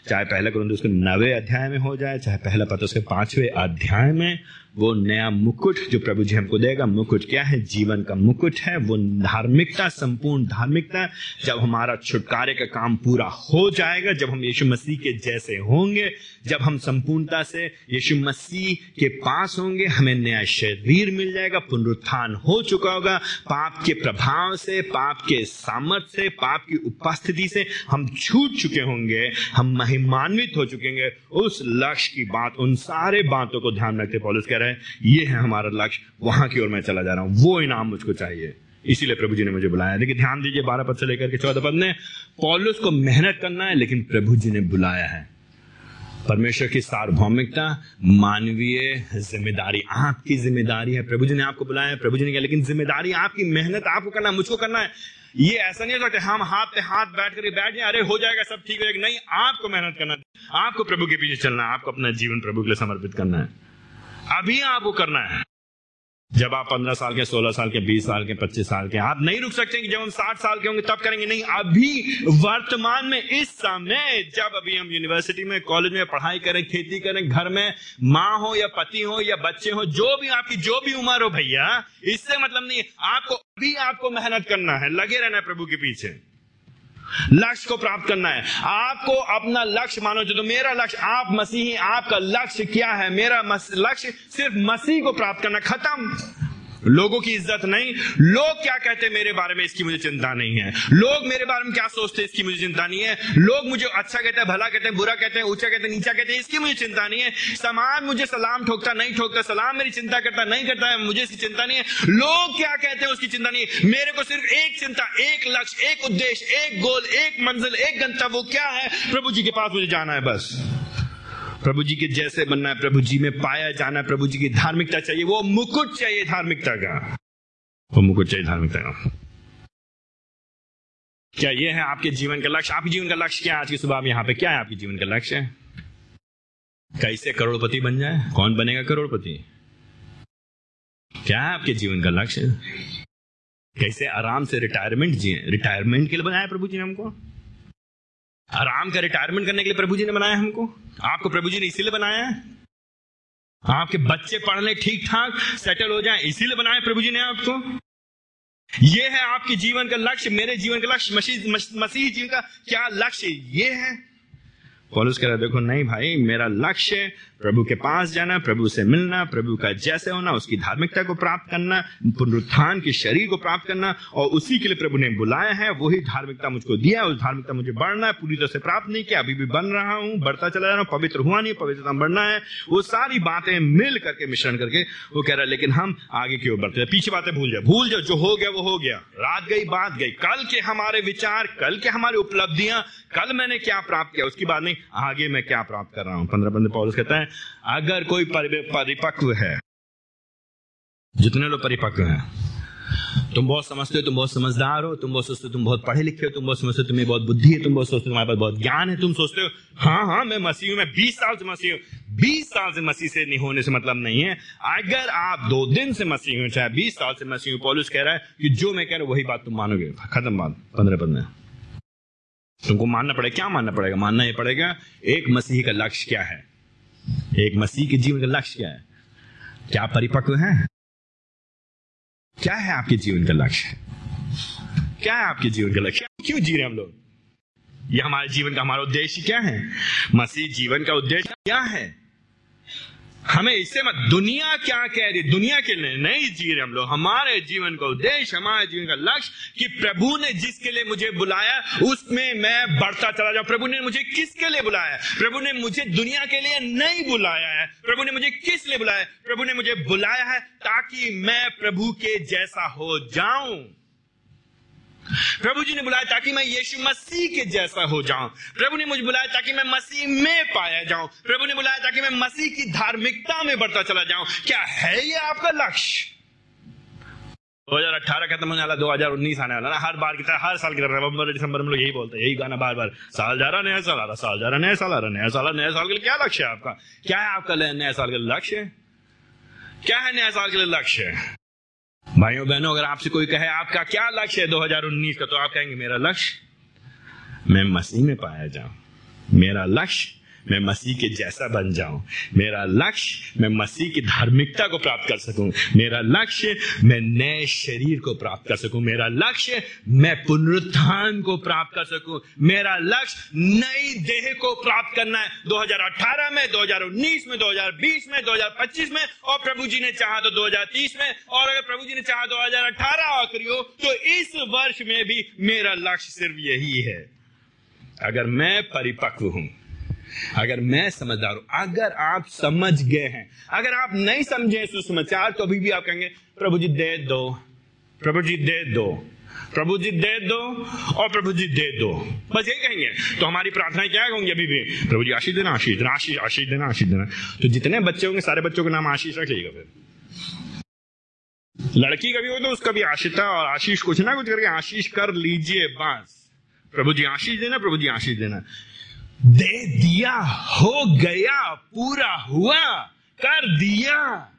चाहे पहला करूँ उसके नवे अध्याय में हो जाए, चाहे पहला पता उसके पांचवे अध्याय में वो नया मुकुट जो प्रभु जी हमको देगा, मुकुट क्या है? जीवन का मुकुट है। वो धार्मिकता, संपूर्ण धार्मिकता, जब हमारा छुटकारे का काम पूरा हो जाएगा, जब हम यीशु मसीह के जैसे होंगे, जब हम संपूर्णता से यीशु मसीह के पास होंगे, हमें नया शरीर मिल जाएगा, पुनरुत्थान हो चुका होगा। पाप के प्रभाव से, पाप के सामर्थ्य से, पाप की उपस्थिति से हम छूट चुके होंगे, हम महिमान्वित हो चुके होंगे। उस लक्ष्य की बात, उन सारे बातों को ध्यान रखते पॉलिस कह रहे हैं, ये है हमारा लक्ष्य, वहाँ की ओर मैं चला जा रहा हूँ, वो इनाम मुझको चाहिए। इसीलिए प्रभु जी ने मुझे बुलाया। देखिए, ध्यान दीजिए, बारह पद से लेकर के चौदह पद ने, पॉलुस को मेहनत करना है, लेकिन प्रभु जी ने बुलाया है। परमेश्वर की सार्वभौमिकता, मानवीय ज़िम्मेदारी, आपकी ज़िम्मेदारी है। प्रभु जी ने आपको बुलाया है प्रभु जी ने कहा, लेकिन ज़िम्मेदारी आपकी, मेहनत आपको करना, मुझको करना है। ये ऐसा नहीं होता कि हम हाथ पे हाथ बैठ कर बैठ जाए, अरे, हो जाएगा, सब ठीक हो जाएगा। नहीं, आपको मेहनत करना आपको प्रभु के पीछे चलना है, आपको अपना जीवन प्रभु के लिए समर्पित करना है। अभी आपको करना है। जब आप पंद्रह साल के, सोलह साल के, बीस साल के, पच्चीस साल के, आप नहीं रुक सकते कि जब हम साठ साल के होंगे तब करेंगे। नहीं, अभी वर्तमान में इस समय जब अभी हम यूनिवर्सिटी में कॉलेज में पढ़ाई करें, खेती करें, घर में माँ हो या पति हो या बच्चे हो, जो भी आपकी, जो भी उम्र हो भैया, इससे मतलब नहीं, आपको, अभी आपको मेहनत करना है, लगे रहना है प्रभु के पीछे। लक्ष्य को प्राप्त करना है। आपको अपना लक्ष्य मानो जो तो मेरा लक्ष्य, आप मसीही आपका लक्ष्य क्या है? मेरा लक्ष्य सिर्फ़ मसीह को प्राप्त करना, खत्म। लोगों की इज़्ज़त नहीं। लोग क्या कहते मेरे बारे में इसकी मुझे चिंता नहीं है। लोग मेरे बारे में क्या सोचते इसकी मुझे चिंता नहीं है। लोग मुझे अच्छा कहते हैं, भला कहते हैं, बुरा कहते हैं, ऊँचा कहते हैं, नीचा कहते हैं, इसकी मुझे चिंता नहीं है। समाज मुझे सलाम ठोकता, नहीं ठोकता, सलाम मेरी चिंता करता, नहीं करता है, मुझे इसकी चिंता नहीं है। लोग क्या कहते हैं, उसकी चिंता नहीं है। मेरे को सिर्फ़ एक चिंता, एक लक्ष्य, एक उद्देश्य, एक गोल, एक मंजिल, एक गंतव्य, वो क्या है? प्रभु जी के पास मुझे जाना है, बस। प्रभु जी के जैसे बनना है प्रभु जी में, पाया जाना प्रभु जी की धार्मिकता चाहिए। वो मुकुट चाहिए धार्मिकता का। वो मुकुट चाहिए धार्मिकता का। क्या ये है आपके जीवन का लक्ष्य? आपके जीवन का लक्ष्य क्या है आज की सुबह यहाँ पे? क्या है आपके जीवन का लक्ष्य? कैसे करोड़पति बन जाए? कौन बनेगा करोड़पति? क्या है आपके जीवन का लक्ष्य? कैसे आराम से रिटायरमेंट जिए रिटायरमेंट के लिए बनाया प्रभु जी ने हमको? आराम का रिटायरमेंट करने के लिए प्रभु जी ने बनाया हमको। आपको प्रभु जी ने इसीलिए बनाया है। आपके बच्चे पढ़ ठीक ठाक सेटल हो जाए, इसीलिए बनाया प्रभु जी ने आपको। ये है आपके जीवन का लक्ष्य, मेरे जीवन का लक्ष्य, मसीह मसीह जीवन का क्या लक्ष्य? ये है। कह रहा देखो, नहीं भाई, मेरा लक्ष्य प्रभु के पास जाना, प्रभु से मिलना, प्रभु का जैसे होना, उसकी धार्मिकता को प्राप्त करना, पुनरुत्थान के शरीर को प्राप्त करना, और उसी के लिए प्रभु ने बुलाया है, वही धार्मिकता मुझको दिया, उस धार्मिकता मुझे बढ़ना है, पूरी तरह से प्राप्त नहीं किया, अभी भी बन रहा हूँ, बढ़ता चला जा रहा हूँ, पवित्र हुआ नहीं, पवित्रता बढ़ना है, वो सारी बातें मिल करके, मिश्रण करके, वो कह रहा है, लेकिन हम आगे की ओर बढ़ते पीछे बातें भूल जाए भूल जाओ, जो हो गया, वो हो गया। रात गई, बात गई, कल के हमारे विचार, कल के हमारी उपलब्धियाँ, कल मैंने क्या प्राप्त किया, उसकी बात नहीं, आगे मैं क्या प्राप्त कर रहा हूँ? पंद्रह पंद्रह पौलुस कहता है अगर कोई परिपक्व है, जितने लोग परिपक्व हैं, तुम बहुत समझते हो, तुम बहुत समझदार हो, तुम बहुत सोचते हो, तुम बहुत पढ़े लिखे हो, तुम बहुत समझते हो, तुम्हें बहुत बुद्धि है, तुम बहुत सोचते हो, तुम्हारे पास बहुत ज्ञान है, तुम सोचते हो हाँ हाँ मैं मसीह हूँ, मैं बीस साल से मसीह हूँ, बीस साल से मसीह से नहीं होने से मतलब नहीं है। अगर आप दो दिन से मसीह हो, चाहे बीस साल से मसीह हो, पॉलिस कह रहा है कि जो मैं कह रहा हूँ, वही बात तुम मानोगे। खत्म बात, पंद्रह पद में। तुमको मानना पड़ेगा, क्या मानना पड़ेगा? मानना ही पड़ेगा, एक मसीह का लक्ष्य क्या है? एक मसीह के जीवन का लक्ष्य क्या है। क्या परिपक्व हैं? क्या है आपके जीवन का लक्ष्य? क्या है आपके जीवन का लक्ष्य? क्यों जी रहे हम लोग? ये हमारे जीवन का हमारा उद्देश्य क्या है? मसीह जीवन का उद्देश्य क्या है? हमें इससे मत, दुनिया क्या कह रही दुनिया के लिए नहीं जी रहे हम लोग, हमारे जीवन का उद्देश्य, हमारे जीवन का लक्ष्य कि प्रभु ने जिसके लिए मुझे बुलाया, उसमें मैं बढ़ता चला जाऊँ। प्रभु ने मुझे किसके लिए बुलाया? प्रभु ने मुझे दुनिया के लिए नहीं बुलाया है। प्रभु ने मुझे किस लिए बुलाया प्रभु ने मुझे बुलाया है ताकि मैं प्रभु के जैसा हो जाऊँ। प्रभु जी ने बुलाया ताकि मैं यीशु मसीह के जैसा हो जाऊँ। प्रभु ने मुझे बुलाया ताकि मैं मसीह में पाया जाऊँ। प्रभु ने बुलाया ताकि मैं मसीह की धार्मिकता में बढ़ता चला जाऊँ। क्या है ये आपका लक्ष्य? 2018 खत्म होने वाला 2019 आने वाला ना? हर बार की तरह, हर साल की तरह नवंबर, दिसंबर में लोग यही बोलते हैं, यही गाना बार बार साल जा रहा, नया साल आ रहा, साल जा रहा, नया साल आ रहा, नया साल नया साल के लिए क्या लक्ष्य है आपका? क्या है आपका नया साल का लक्ष्य? क्या है नया साल के लिए लक्ष्य? भाइयों बहनों, अगर आपसे कोई कहे, आपका क्या लक्ष्य है 2019 का? तो आप कहेंगे, मेरा लक्ष्य, मैं मसीह में पाया जाऊँ। मेरा लक्ष्य मैं मसीह के जैसा बन जाऊँ। मेरा लक्ष्य, मैं मसीह की धार्मिकता को प्राप्त कर सकूँ। मेरा लक्ष्य, मैं नए शरीर को प्राप्त कर सकूँ। मेरा लक्ष्य, मैं पुनरुत्थान को प्राप्त कर सकूँ। मेरा लक्ष्य, नई देह को प्राप्त करना है। 2018 में 2019 में 2020 में 2025 में, और प्रभु जी ने चाहा तो 2030 में, और अगर प्रभु जी ने चाहा 2018 आखिरी हो तो इस वर्ष में भी मेरा लक्ष्य सिर्फ़ यही है। अगर मैं परिपक्व हूँ अगर मैं समझदार हूँ, अगर आप समझ गए हैं, अगर आप नहीं समझे सुसमाचार तो अभी भी आप कहेंगे, प्रभु जी दे दो, प्रभु जी दे दो, प्रभु जी दे दो और प्रभु जी दे दो। बस यही कहेंगे। तो हमारी प्रार्थना क्या होंगी अभी भी? प्रभु जी आशीष देना आशीष देना, आशीष आशीष देना आशीष देना। तो जितने बच्चे होंगे, सारे बच्चों के नाम आशीष रख लीजिएगा फिर। लड़की का भी हो तो उसका भी आशिता और आशीष कुछ ना कुछ करके आशीष कर लीजिए, बस। प्रभु जी आशीष देना, प्रभु जी आशीष देना। दे दिया, हो गया, पूरा हुआ, कर दिया।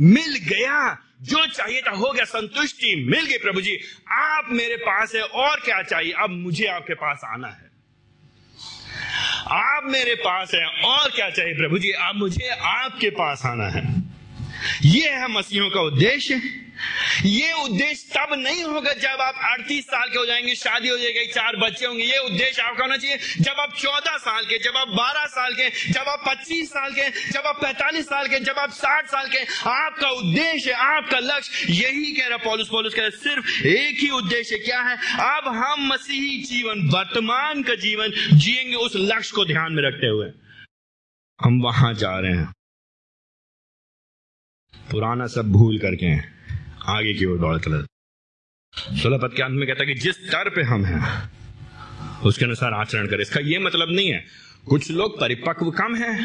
मिल गया, जो चाहिए था हो गया, संतुष्टि मिल गई प्रभु जी। आप मेरे पास है, और क्या चाहिए? अब मुझे आपके पास आना है। आप मेरे पास है, और क्या चाहिए प्रभु जी? अब मुझे आपके पास आना है। यह है मसीहों का उद्देश्य। ये उद्देश्य तब नहीं होगा जब आप अड़तीस साल के हो जाएँगे, शादी हो जाएगी, चार बच्चे होंगे। ये उद्देश्य आपका होना चाहिए, जब आप चौदह साल के, जब आप बारह साल के, जब आप पच्चीस साल के, जब आप पैंतालीस साल के, जब आप साठ साल के, आपका उद्देश्य, आपका लक्ष्य यही कह रहा पॉलिस पॉलिस कह रहा सिर्फ़ एक ही उद्देश्य क्या है? अब हम मसीही जीवन, वर्तमान का जीवन जिएँगे उस लक्ष्य को ध्यान में रखते हुए। हम वहाँ जा रहे हैं। पुराना सब भूल करके आगे की ओर दौड़ चले। सोलह पद के अंत में कहता है कि जिस स्तर पे हम हैं, उसके अनुसार आचरण करें। इसका यह मतलब नहीं है, कुछ लोग परिपक्व कम हैं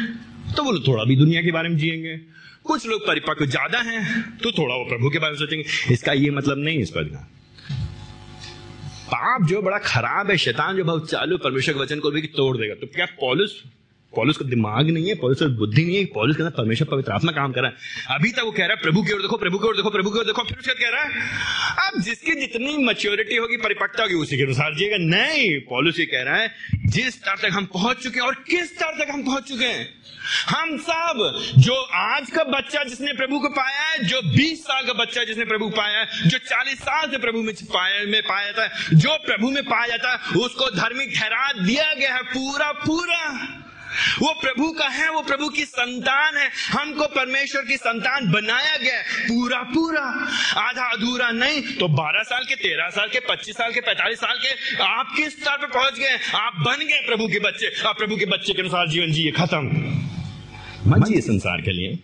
तो वो थोड़ा भी दुनिया के बारे में जिएँगे। कुछ लोग परिपक्व ज़्यादा हैं तो थोड़ा वो प्रभु के बारे में सोचेंगे। इसका ये मतलब नहीं इस पद का पाप जो बड़ा खराब है, शैतान जो बहुत चालू, परमेश्वर के वचन को भी तोड़ देगा। तो क्या पॉलिस पॉलिस का दिमाग नहीं है, पॉलिस बुद्धि नहीं है, पॉलिस के अंदर परमेश्वर पवित्र आत्मा काम कर रहा है। अभी तक वो कह रहा है, प्रभु की ओर देखो, प्रभु की ओर देखो, प्रभु की ओर देखो। फिर उसके कह रहा है, अब जिसकी जितनी मच्योरिटी होगी, परिपक्वता होगी, उसी के अनुसार जिएगा। नहीं, पॉलिस ये कह रहा है, जिस स्तर तक हम पहुँच चुके हैं और किस स्तर तक हम पहुँच चुके हैं? हम सब, जो आज का बच्चा जिसने प्रभु को पाया है, जो 20 साल का बच्चा जिसने प्रभु पाया है, जो 40 साल से प्रभु में पाया में पाया था जो प्रभु में पाया जाता है, उसको धार्मिक ठहरा दिया गया है पूरा पूरा। वो प्रभु का है वो प्रभु की संतान है। हमको परमेश्वर की संतान बनाया गया है पूरा पूरा। आधा अधूरा नहीं तो 12 साल के 13 साल के 25 साल के 45 साल के आप किस स्तर पर पहुँच गए? आप बन गए प्रभु के बच्चे। आप प्रभु के बच्चे के अनुसार जीवन जिए खत्म। मन जी संसार के लिए।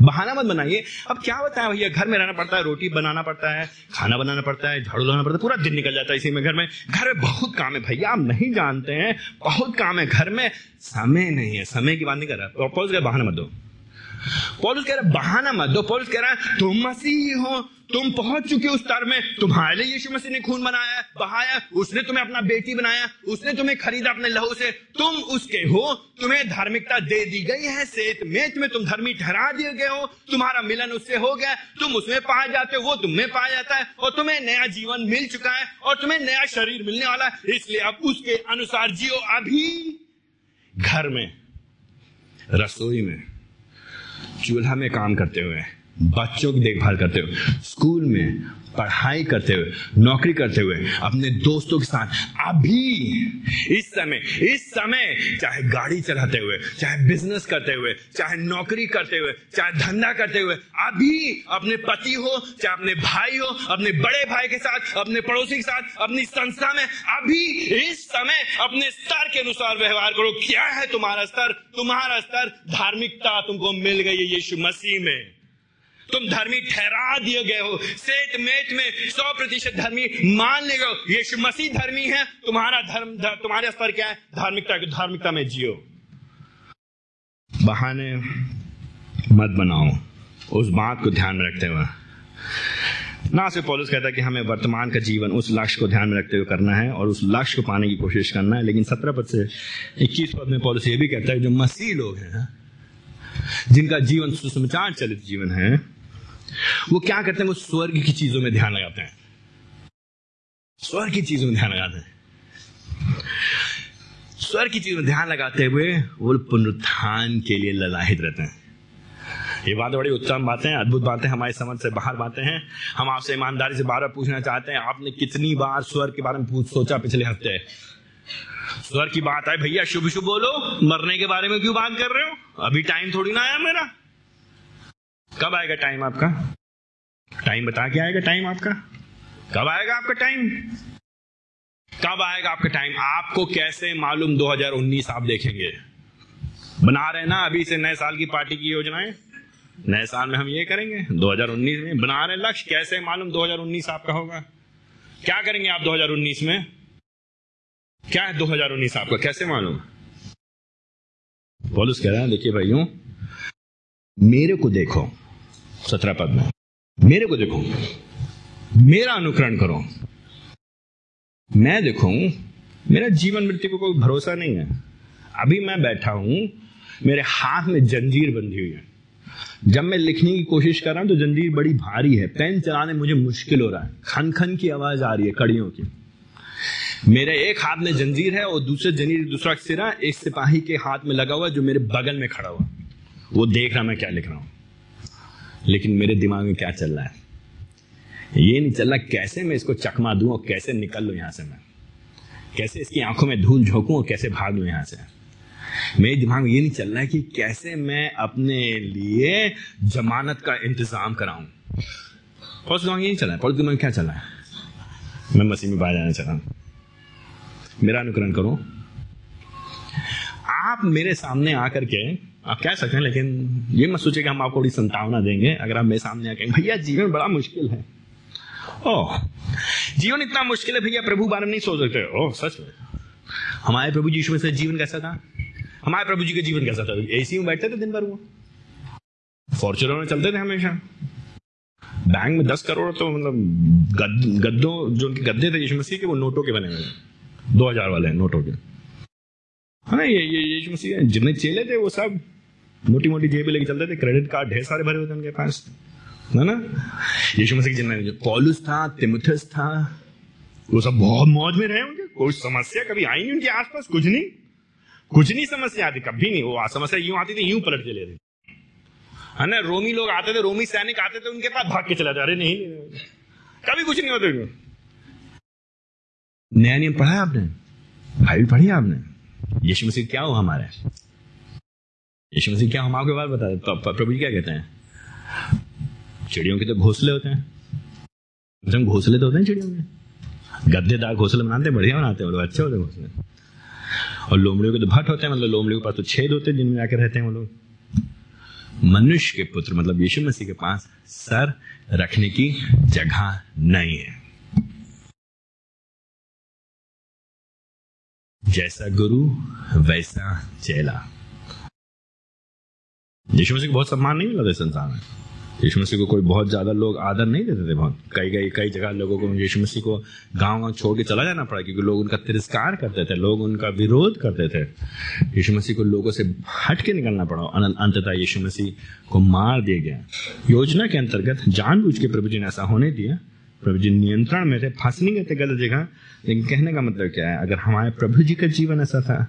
बहाना मत बनाइए। अब क्या बताएँ भैया? घर में रहना पड़ता है, रोटी बनाना पड़ता है, खाना बनाना पड़ता है, झाड़ू लगाना पड़ता है, पूरा दिन निकल जाता है इसी में घर में। घर में बहुत काम है भैया, आप नहीं जानते हैं, बहुत काम है घर में। समय नहीं है, समय की बात नहीं कर रहा। पॉलिस बहाना मत दो। पॉलिस कह रहा बहाना मत दो। पॉलिस कह रहा है, तुम मसीह हो तुम पहुँच चुके उस तर में। तुम्हारे लिए यीशु मसीह ने खून बनाया, बहाया, उसने तुम्हें अपना बेटी बनाया, उसने तुम्हें खरीदा अपने लहू से। तुम उसके हो, तुम्हें धार्मिकता दे दी गई है, सेत में तुम धर्मी ठहरा दिए गए हो। तुम्हारा मिलन उससे हो गया, तुम उसमें पाए जाते हो, वो तुम्हें पाया जाता है, और तुम्हें नया जीवन मिल चुका है, और तुम्हें नया शरीर मिलने वाला है। इसलिए अब उसके अनुसार जियो अभी घर में, रसोई में, चूल्हा में काम करते हुए। बच्चों की देखभाल करते हुए, स्कूल में पढ़ाई करते हुए, नौकरी करते हुए, अपने दोस्तों के साथ, अभी, इस समय इस समय, चाहे गाड़ी चलाते हुए, चाहे बिज़नेस करते हुए, चाहे नौकरी करते हुए, चाहे धंधा करते हुए, अभी अपने पति हो, चाहे अपने भाई हो, अपने बड़े भाई के साथ, अपने पड़ोसी के साथ, अपनी संस्था में, अभी, इस समय, अपने स्तर के अनुसार व्यवहार करो। क्या है तुम्हारा स्तर? तुम्हारा स्तर धार्मिकता तुमको मिल गई है यीशु मसीह में। तुम धर्मी ठहरा दिए गए हो। सेत मेत में सौ प्रतिशत धर्मी मान ले गए यीशु मसीह धर्मी है। तुम्हारा धर्म धर, तुम्हारे स्तर क्या है? धार्मिकता धार्मिकता में जियो। बहाने मत बनाओ। उस बात को ध्यान में रखते हुए। ना सिर्फ़ पॉलिस कहता है कि हमें वर्तमान का जीवन उस लक्ष्य को ध्यान में रखते हुए करना है और उस लक्ष्य को पाने की कोशिश करना है। लेकिन सत्रह पद से इक्कीस पद में पॉलिस ये भी कहता है जो मसीह लोग हैं जिनका जीवन सुसमाचार चलित जीवन है वो क्या करते हैं? वो स्वर्ग की चीज़ों में ध्यान लगाते हैं। स्वर्ग की चीज़ों में ध्यान लगाते हैं। स्वर्ग की चीज़ों में ध्यान लगाते हुए वो पुनरुत्थान के लिए ललाहित रहते हैं। ये बात बड़ी उत्तम बातें अद्भुत बातें हमारी समझ से बाहर बातें हैं। हम आपसे ईमानदारी से बार बार पूछना चाहते हैं, आपने कितनी बार स्वर्ग के बारे में पूछ सोचा पिछले हफ़्ते? स्वर की बात है भैया शुभ शुभ बोलो, मरने के बारे में क्यों बात कर रहे हो? अभी टाइम थोड़ी ना आया मेरा। कब आएगा टाइम आपका? टाइम बता के आएगा टाइम आपका? कब आएगा आपका टाइम कब आएगा आपका टाइम आपको कैसे मालूम 2019 आप देखेंगे? बना रहे ना अभी से नए साल की पार्टी की योजनाएँ। नए साल में हम ये करेंगे 2019 में बना रहे लक्ष्य। कैसे मालूम 2019 आपका होगा? क्या करेंगे आप 2019 में? क्या है 2019 आपका? कैसे मालूम? बोलूस कह रहा है देखिए भाइयों, मेरे को देखो। सत्रह पद में। मेरे को देखो, मेरा अनुकरण करो। मैं देखो, मेरा जीवन मृत्यु को कोई भरोसा नहीं है। अभी मैं बैठा हूँ, मेरे हाथ में जंजीर बंधी हुई है। जब मैं लिखने की कोशिश कर रहा हूँ तो जंजीर बड़ी भारी है। पेन चलाने मुझे मुश्किल हो रहा है। खन खन की आवाज़ आ रही है कड़ियों की। मेरे एक हाथ में जंजीर है और दूसरे जंजीर, दूसरा सिरा एक सिपाही के हाथ में लगा हुआ जो मेरे बगल में खड़ा हुआ वो देख रहा मैं क्या लिख रहा हूँ। लेकिन मेरे दिमाग में क्या चल रहा है? ये नहीं चल रहा कैसे मैं इसको चकमा दूँ और कैसे निकल लू यहाँ से मैं? कैसे इसकी आँखों में धूल झोंकू और कैसे भाग लू यहाँ से? मेरे दिमाग में ये नहीं चल रहा है कि कैसे मैं अपने लिए जमानत का इंतज़ाम कराऊं। पॉलिस दिमाग ये नहीं चल है। पॉलिस दिमाग क्या चल रहा है? मैं मसीह में बाहर जाना चाह रहा हूँ। मेरा अनुकरण करो। आप मेरे सामने आकर के आप कह सकते हैं लेकिन ये मत सोचे कि हम आपको बड़ी संतावना देंगे। अगर आप मेरे सामने आके भैया जीवन बड़ा मुश्किल है। ओह जीवन इतना मुश्किल है भैया प्रभु बारे में नहीं सोच सकते। ओह सच में। हमारे प्रभु जी से जीवन कैसा था? हमारे प्रभु जी का जीवन कैसा था? एसी में बैठते थे दिन भर वो। फॉर्चुनर में चलते थे हमेशा। बैंक में दस करोड़ तो मतलब गद, गद्दों जो उनके गद्दे थे यीशु मसीह के वो नोटों के बने हुए दो हज़ार वाले नोटों के। हाँ ये ये यीशु मसीह जितने चेले थे, वो सब मोटी मोटी जेबें लेके चलते थे क्रेडिट कार्ड ढेर सारे भरे होते उनके पास। है ना? यीशु मसीह जिन्हें पॉलुस था तिमुथस था, वो सब बहुत मौज में रहे होंगे कोई समस्या कभी आई नहीं उनके आसपास? कुछ नहीं। कुछ नहीं समस्या आती, कभी नहीं। वो समस्या यूँ आती थी, यूँ पलट के लेते है ना? रोमी लोग आते थे, रोमी सैनिक आते थे, उनके पास भाग के चला अरे नहीं कभी कुछ नहीं होते। नया नियम पढ़ा आपने? भाई पढ़ी आपने? यीशु मसीह क्या हो हमारे? यीशु मसीह क्या, हम आपके बारे बता प्रभु जी क्या कहते हैं? चिड़ियों के तो घोंसले होते हैं। मतलब घोंसले तो होते हैं चिड़ियों के। गद्देदार घोंसले बनाते हैं, बढ़िया बनाते हैं लोग अच्छे होते हैं घोंसले। और लोमड़ियों के तो भट्ट होते हैं मतलब लोमड़ियों के पास तो छेद होते हैं, जिनमें जाकर रहते हैं वो लोग। मनुष्य के पुत्र मतलब यीशु मसीह के पास सर रखने की जगह नहीं है। जैसा गुरु, वैसा चेला। यीशु मसीह को बहुत सम्मान नहीं मिला था संसार में। यीशु मसीह को कोई बहुत ज़्यादा लोग आदर नहीं देते थे, बहुत। कई कई कई जगह लोगों को यीशु मसीह को गाँव गाँव छोड़ के चला जाना पड़ा, क्योंकि लोग उनका तिरस्कार करते थे, लोग उनका विरोध करते थे। यीशु मसीह को लोगों से हट के निकलना पड़ा अंततः यीशु मसीह को मार दिया गया। योजना के अंतर्गत जानबूझ के प्रभु जी ने ऐसा होने दिया प्रभु जी नियंत्रण में थे फंस नहीं गए थे, गलत जगह, लेकिन कहने का मतलब क्या है? अगर हमारे प्रभु जी का जीवन ऐसा था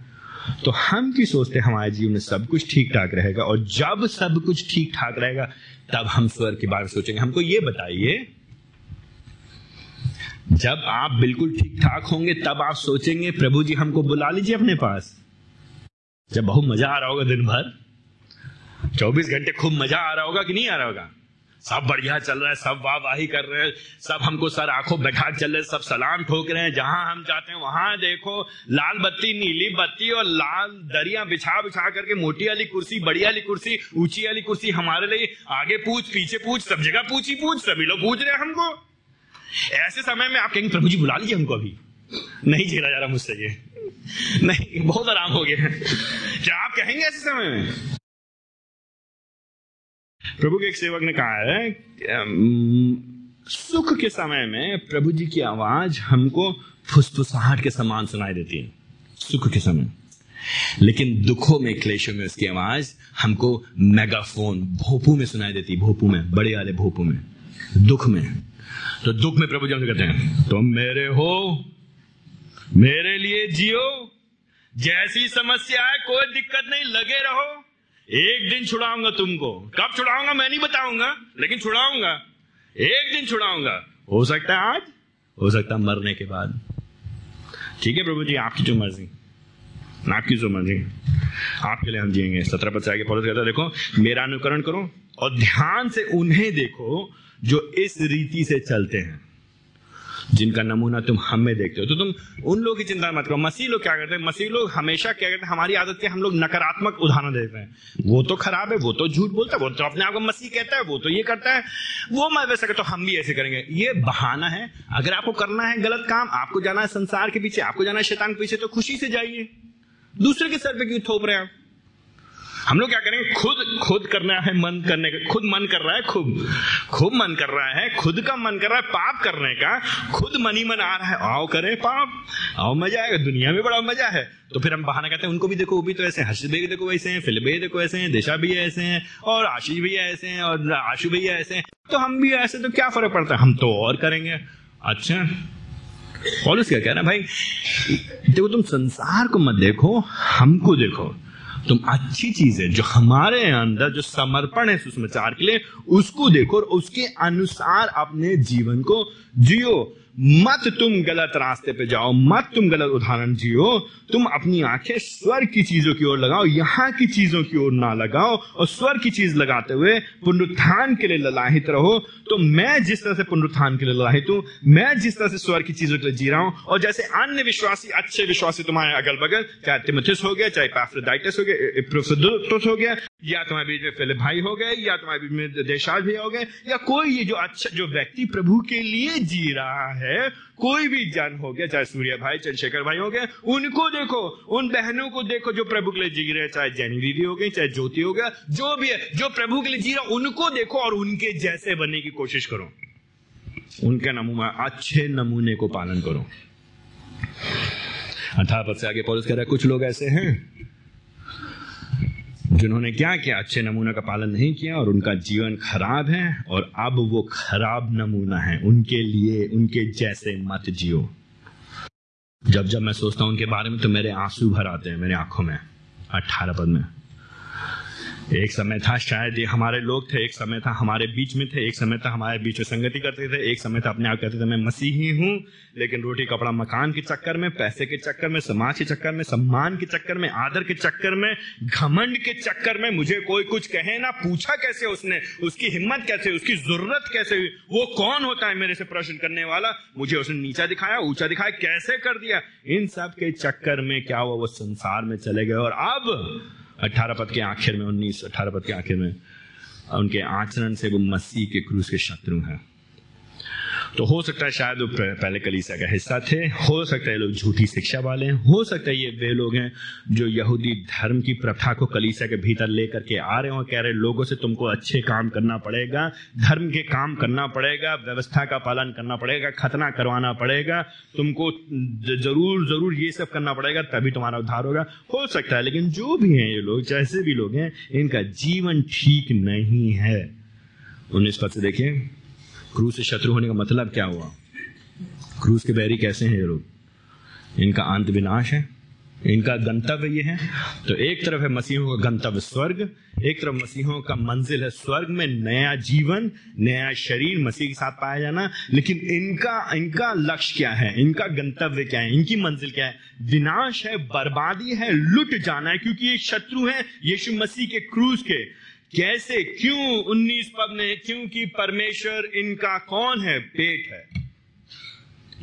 तो हम की सोचते हमारे जीवन में सब कुछ ठीक ठाक रहेगा? और जब सब कुछ ठीक ठाक रहेगा, तब हम स्वर के बारे में सोचेंगे। हमको ये बताइए, जब आप बिल्कुल ठीक ठाक होंगे, तब आप सोचेंगे, प्रभु जी हमको बुला लीजिए अपने पास। जब बहुत मज़ा आ रहा होगा दिन भर 24 घंटे खूब मज़ा आ रहा होगा कि नहीं आ रहा होगा? सब बढ़िया चल रहा है, सब वाह वाही कर रहे हैं, सब हमको सर आँखों बैठा चल रहे सब सलाम ठोक रहे हैं, जहाँ हम जाते हैं वहाँ देखो, लाल बत्ती, नीली बत्ती और लाल दरिया बिछा बिछा करके मोटी वाली कुर्सी, बड़ी वाली कुर्सी, ऊँची वाली कुर्सी हमारे लिए, आगे पूछ, पीछे पूछ, सब जगह पूछ पूछ, सभी लोग पूछ रहे हैं हमको। ऐसे समय में आप कहेंगे, प्रभु जी बुला लीजिए हमको अभी। नहीं झेला जा रहा मुझसे ये। नहीं, बहुत आराम हो गया। क्या आप कहेंगे ऐसे समय में? प्रभु के एक सेवक ने कहा है सुख के समय में प्रभु जी की आवाज़ हमको फुसफुसाहट के समान सुनाई देती है, सुख के समय। लेकिन दुखों में, क्लेशों में उसकी आवाज़ हमको मेगाफोन, भोपू में सुनाई देती है भोपू में, बड़े वाले भोपू में, दुख में। तो दुख में प्रभु जी हमसे कहते हैं, तुम मेरे हो, मेरे लिए जियो, जैसी समस्या है, कोई दिक्कत नहीं, लगे रहो। एक दिन छुड़ाऊँगा तुमको। कब छुड़ाऊँगा मैं नहीं बताऊँगा, लेकिन छुड़ाऊँगा। एक दिन छुड़ाऊँगा। हो सकता है आज, हो सकता है मरने के बाद। ठीक है प्रभु जी, आपकी जो मर्ज़ी। आपकी जो मर्ज़ी। आपके लिए हम जिएँगे। सत्रह पद से आगे फॉलो कहता देखो, मेरा अनुकरण करो और ध्यान से उन्हें देखो जो इस रीति से चलते हैं। जिनका नमूना तुम हम में देखते हो। तो तुम उन लोगों की चिंता मत करो। मसीह लोग क्या करते हैं? मसीह लोग हमेशा क्या करते हैं? हमारी आदत के हम लोग नकारात्मक उदाहरण देते हैं। वो तो खराब है, वो तो झूठ बोलता है, वो तो अपने आप को मसीह कहता है, वो तो ये करता है। वो मैं वैसे तो हम भी ऐसे करेंगे। ये बहाना है। अगर आपको करना है गलत काम, आपको जाना है संसार के पीछे, आपको जाना है शैतान के पीछे तो खुशी से जाइए। दूसरे के सर पे क्यों थोप रहे हैं आप? हम लोग क्या करेंगे? खुद खुद करना है मन करने का। खुद मन कर रहा है, खूब। खूब मन कर रहा है, खुद का मन कर रहा है पाप करने का। खुद मन ही मन आ रहा है। आओ करे पाप। आओ, मज़ा आएगा। दुनिया में बड़ा मज़ा है। तो फिर हम बहाना कहते हैं, उनको भी देखो, वो भी तो ऐसे हर्ष भी देखो, वैसे हैं। फ़िल्म भी देखो ऐसे हैं। दिशा भी ऐसे हैं। और आशीष भैया ऐसे हैं। और आशु भैया ऐसे हैं। तो हम भी ऐसे तो क्या फ़र्क पड़ता है? हम तो और करेंगे। अच्छा। पॉलिस क्या कह रहे हैं, भाई? देखो, तुम संसार को मत देखो, हमको देखो। तुम अच्छी चीज़ है, जो हमारे अंदर जो समर्पण है सुषमाचार के लिए, उसको देखो और उसके अनुसार अपने जीवन को जियो। मत तुम गलत रास्ते पे जाओ, मत तुम गलत उदाहरण जियो। तुम अपनी आँखें स्वर की चीज़ों की ओर लगाओ, यहाँ की चीज़ों की ओर ना लगाओ और स्वर की चीज़ लगाते हुए पुनरुत्थान के लिए ललाहित रहो। तो मैं जिस तरह से पुनरुत्थान के लिए ललाहित हूँ, मैं जिस तरह से स्वर की चीज़ों के लिए जी रहा हूँ और जैसे अन्य विश्वासी, अच्छे विश्वासी तुम्हारे अगल बगल चाहे तिमथिस हो गया, चाहे पैफ्रोडाइटिस हो गया हो गया, या तुम्हारे बीच में पहले भाई हो गए, या तुम्हारे बीच में देशाज भी हो गए, या कोई ये जो अच्छा जो व्यक्ति प्रभु के लिए जी रहा है कोई भी जन हो गया, चाहे सूर्य भाई चंद्रशेखर भाई हो गए उनको देखो, उन बहनों को देखो जो प्रभु के लिए जी रहे चाहे जैनी दीदी हो गई, चाहे ज्योति हो गया, जो भी है, जो प्रभु के लिए जी रहा, उनको देखो और उनके जैसे बनने की कोशिश करो। उनके नमूना, अच्छे नमूने को पालन करो। अठारह से आगे पॉलिस कह रहा है, कुछ लोग ऐसे हैं जिन्होंने क्या किया अच्छे नमूने का पालन नहीं किया और उनका जीवन खराब है और अब वो खराब नमूना है। उनके लिए, उनके जैसे मत जियो। जब जब मैं सोचता हूँ उनके बारे में तो मेरे आँसू भर आते हैं, मेरे आँखों में, अठारह पद में। एक समय था, शायद ये हमारे लोग थे, एक समय था हमारे बीच में थे, एक समय था हमारे बीच में संगति करते थे, एक समय था अपने आप कहते थे, मैं मसीही हूँ, लेकिन रोटी, कपड़ा, मकान के चक्कर में, पैसे के चक्कर में, समाज के चक्कर में, सम्मान के चक्कर में, आदर के चक्कर में, घमंड के चक्कर में मुझे कोई कुछ कहे ना, पूछा कैसे उसने, उसकी हिम्मत कैसे, उसकी ज़रूरत कैसे हुई, वो कौन होता है मेरे से प्रश्न करने वाला, मुझे उसने नीचा दिखाया, ऊँचा दिखाया, कैसे कर दिया? इन सब के चक्कर में क्या हुआ, वो संसार में चले गए और अब अठारह पद के आखिर में, उन्नीस अठारह पद के आखिर में, उनके आचरण से वो मसीह के क्रूस के शत्रु हैं। तो हो सकता है शायद वो पहले कलीसिया का हिस्सा थे, हो सकता है लोग झूठी शिक्षा वाले हैं, हो सकता है ये वे लोग हैं जो यहूदी धर्म की प्रथा को कलीसिया के भीतर लेकर के आ रहे हो कह रहे लोगों से तुमको अच्छे काम करना पड़ेगा, धर्म के काम करना पड़ेगा, व्यवस्था का पालन करना पड़ेगा, खतना करवाना पड़ेगा, तुमको ज़रूर ज़रूर ये सब करना पड़ेगा, तभी तुम्हारा उद्धार होगा। हो सकता है, लेकिन जो भी हैं ये लोग, जैसे भी लोग हैं, इनका जीवन ठीक नहीं है। उन्नीस पद से देखिए। क्रूस से शत्रु होने का मतलब क्या हुआ? क्रूज के बैरी कैसे हैं ये लोग? इनका अंत विनाश है। इनका गंतव्य ये है। तो एक तरफ़ है मसीहों का गंतव्य स्वर्ग, एक तरफ़ मसीहों का मंजिल है स्वर्ग में नया जीवन, नया शरीर, मसीह के साथ पाया जाना। लेकिन इनका इनका लक्ष्य क्या है? इनका गंतव्य क्या है? इनकी मंजिल क्या है? विनाश है, बर्बादी है, लुट जाना है, क्योंकि ये शत्रु है यीशु मसीह के क्रूज के। कैसे क्यों उन्नीस पद में, क्योंकि परमेश्वर इनका कौन है? पेट है।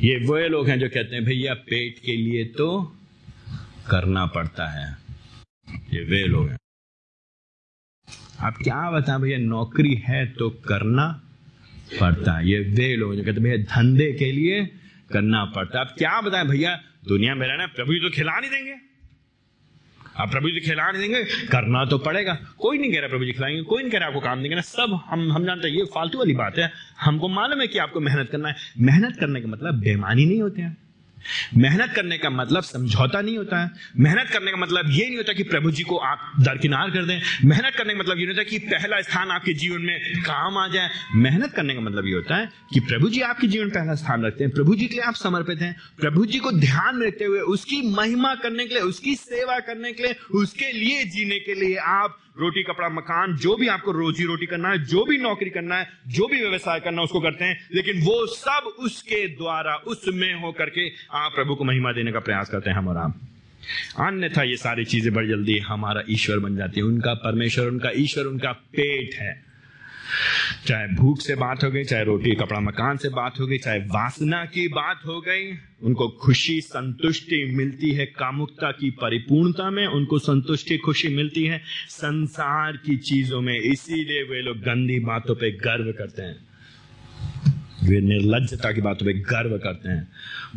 ये वो लोग हैं जो कहते हैं, भैया, पेट के लिए तो करना पड़ता है। ये वे लोग हैं। आप क्या बताएँ, भैया, नौकरी है तो करना पड़ता है। ये वे लोग जो कहते भैया, धंधे के लिए करना पड़ता है। आप क्या बताएँ, भैया, दुनिया में रहना प्रभु तो खिला नहीं देंगे। आप प्रभु जी खिला नहीं देंगे, करना तो पड़ेगा। कोई नहीं कह रहा प्रभु जी खिलाएँगे, कोई नहीं कह रहा आपको काम देंगे। ना सब हम हम जानते हैं, ये फालतू वाली बात है। हमको मालूम है कि आपको मेहनत करना है। मेहनत करने का मतलब बेमानी नहीं होते हैं। मेहनत करने का मतलब समझौता नहीं होता है। मेहनत करने का मतलब ये नहीं होता कि प्रभु जी को आप दरकिनार कर दें। मेहनत करने का मतलब ये नहीं होता कि पहला स्थान आपके जीवन में काम आ जाए। मेहनत करने का मतलब ये होता है कि प्रभु जी आपके जीवन पहला स्थान रखते हैं। प्रभु जी के लिए आप समर्पित हैं। प्रभु जी को ध्यान में रखते हुए, उसकी महिमा करने के लिए, उसकी सेवा करने के लिए, उसके लिए जीने के लिए आप रोटी, कपड़ा, मकान, जो भी आपको रोजी रोटी करना है, जो भी नौकरी करना है, जो भी व्यवसाय करना है, उसको करते हैं। लेकिन वो सब उसके द्वारा, उसमें होकर के आप प्रभु को महिमा देने का प्रयास करते हैं, हम और आप। अन्यथा ये सारी चीज़ें बड़ी जल्दी हमारा ईश्वर बन जाती है। उनका परमेश्वर, उनका ईश्वर, उनका पेट है। चाहे भूख से बात हो गई, चाहे रोटी कपड़ा मकान से बात हो गई, चाहे वासना की बात हो गई, उनको खुशी, संतुष्टि मिलती है। कामुकता की परिपूर्णता में उनको संतुष्टि, खुशी मिलती है। संसार की चीज़ों में इसीलिए वे लोग गंदी बातों पे गर्व करते हैं। वे निर्लजता की बातों पे गर्व करते हैं।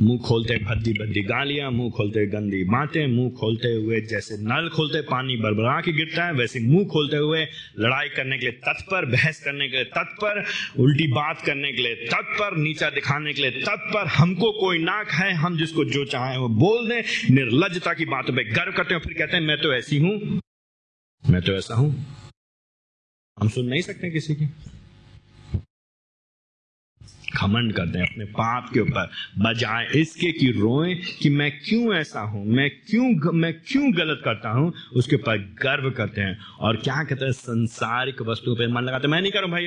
मुँह खोलते भद्दी भद्दी गालियाँ, मुँह खोलते गंदी बातें, मुँह खोलते हुए जैसे नल खोलते पानी बरबरा के गिरता है, वैसे मुँह खोलते हुए लड़ाई करने के लिए तत्पर, बहस करने के लिए तत्पर, उल्टी बात करने के लिए तत्पर, नीचा दिखाने के लिए तत्पर। हमको कोई नाक है, हम जिसको जो चाहे वो बोल दें। निर्लजता की बातों पर गर्व करते हैं फिर कहते हैं, मैं तो ऐसी हूँ, मैं तो ऐसा हूँ। हम सुन नहीं सकते किसी की। घमंड करते हैं अपने पाप के ऊपर बजाय इसके कि रोएँ कि मैं क्यों ऐसा हूँ, मैं क्यों मैं क्यों गलत करता हूँ, उसके ऊपर गर्व करते हैं। और क्या कहते हैं, संसारिक वस्तुओं पर मन लगाते हैं। मैं नहीं करूँ भाई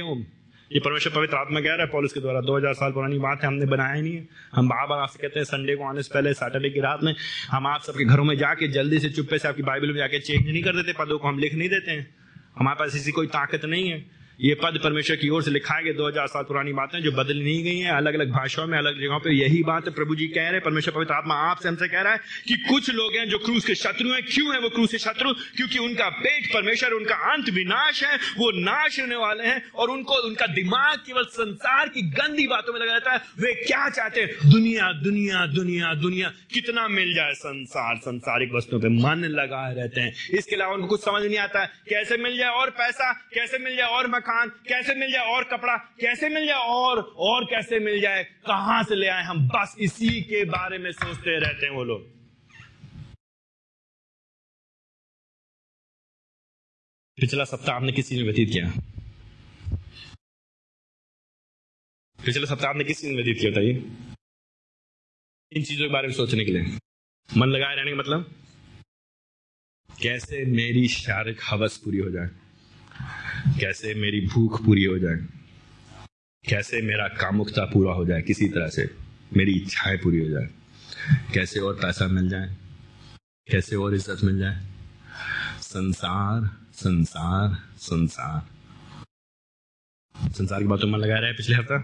ये परमेश्वर पवित्र आत्मा कह रहा है, पॉलिस के द्वारा 2000 साल पुरानी बात है, हमने बनाया नहीं है। हम बार आपसे कहते हैं, संडे को आने से पहले, सैटरडे की रात में, हम आप सबके घरों में जाके, जल्दी से चुप्पे से आपकी बाइबल में जाके चेंज नहीं कर देते, पदों को हम लिख नहीं देते हैं। हमारे पास ऐसी कोई ताकत नहीं है। ये पद परमेश्वर की ओर से लिखाए गए दो हज़ार साल पुरानी बातें जो बदल नहीं गई हैं। अलग अलग भाषाओं में, अलग जगहों पे यही बात है प्रभु जी कह रहे हैं। परमेश्वर पवित्र आत्मा आपसे हमसे कह रहा है कि कुछ लोग हैं जो क्रूस के शत्रु हैं। क्यों है वो क्रूस के शत्रु? क्योंकि उनका पेट परमेश्वर, उनका अंत विनाश है। वो नाश होने वाले हैं और उनको, उनका दिमाग केवल संसार की गंदी बातों में लगा रहता है। वे क्या चाहते हैं? दुनिया दुनिया दुनिया दुनिया। कितना मिल जाए संसार? संसारिक वस्तुओं पर मन लगाए रहते हैं। इसके अलावा उनको कुछ समझ नहीं आता कैसे मिल जाए और पैसा? कैसे मिल जाए और मकान कैसे मिल जाए और कपड़ा, कैसे मिल जाए और और कैसे मिल जाए, कहाँ से ले आए हम? बस इसी के बारे में सोचते रहते हैं वो लोग। पिछला सप्ताह आपने किसमें व्यतीत किया? पिछले सप्ताह आपने किस चीज़ में व्यतीत किया, बताइए। इन चीज़ों के बारे में सोचने के लिए। मन लगाए रहने का मतलब? कैसे मेरी शारीरिक हवस पूरी हो जाए? कैसे मेरी भूख पूरी हो जाए? कैसे मेरा कामुकता पूरा हो जाए? किसी तरह से मेरी इच्छाएँ पूरी हो जाए। कैसे और पैसा मिल जाए? कैसे और इज़्ज़त मिल जाए? संसार संसार संसार। संसार की बातों में लगा रहे है पिछले हफ़्ता?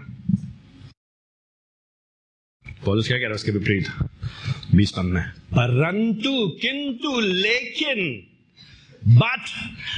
पॉलिस क्या कह रहा है? उसके विपरीत। बीस पन में परंतु, किंतु, लेकिन बट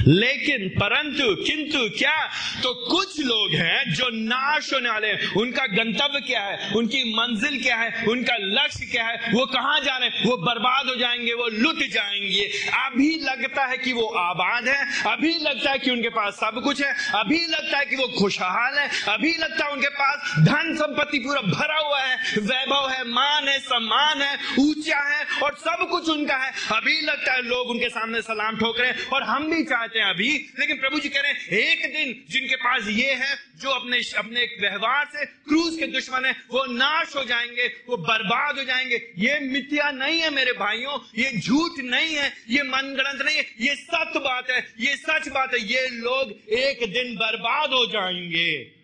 लेकिन परंतु, किंतु क्या? तो कुछ लोग हैं जो नाश होने वाले हैं। उनका गंतव्य क्या है? उनकी मंजिल क्या है? उनका लक्ष्य क्या है? वो कहाँ जा रहे हैं? वो बर्बाद हो जाएँगे, वो लुट जाएँगे। अभी लगता है कि वो आबाद है। अभी लगता है कि उनके पास सब कुछ है। अभी लगता है कि वो खुशहाल है। अभी लगता है उनके पास धन संपत्ति पूरा भरा हुआ है। वैभव है, मान है, सम्मान है, ऊँचा है और सब कुछ उनका है। अभी लगता है लोग उनके सामने सलाम ठोक रहे हैं और हम भी चाहते हैं अभी, लेकिन प्रभु जी कह रहे हैं, एक दिन जिनके पास ये है, जो अपने अपने व्यवहार से क्रूज के दुश्मन है, वो नाश हो जाएँगे, वो बर्बाद हो जाएँगे। ये मिथ्या नहीं है मेरे भाइयों, ये झूठ नहीं है, ये मनगणत नहीं है, ये सत्य बात है, ये सच बात है, ये लोग एक दिन बर्बाद हो जाएँगे।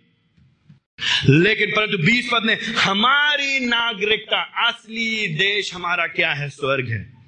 लेकिन परंतु बीस पद ने हमारी नागरिकता, असली देश हमारा क्या है? स्वर्ग है।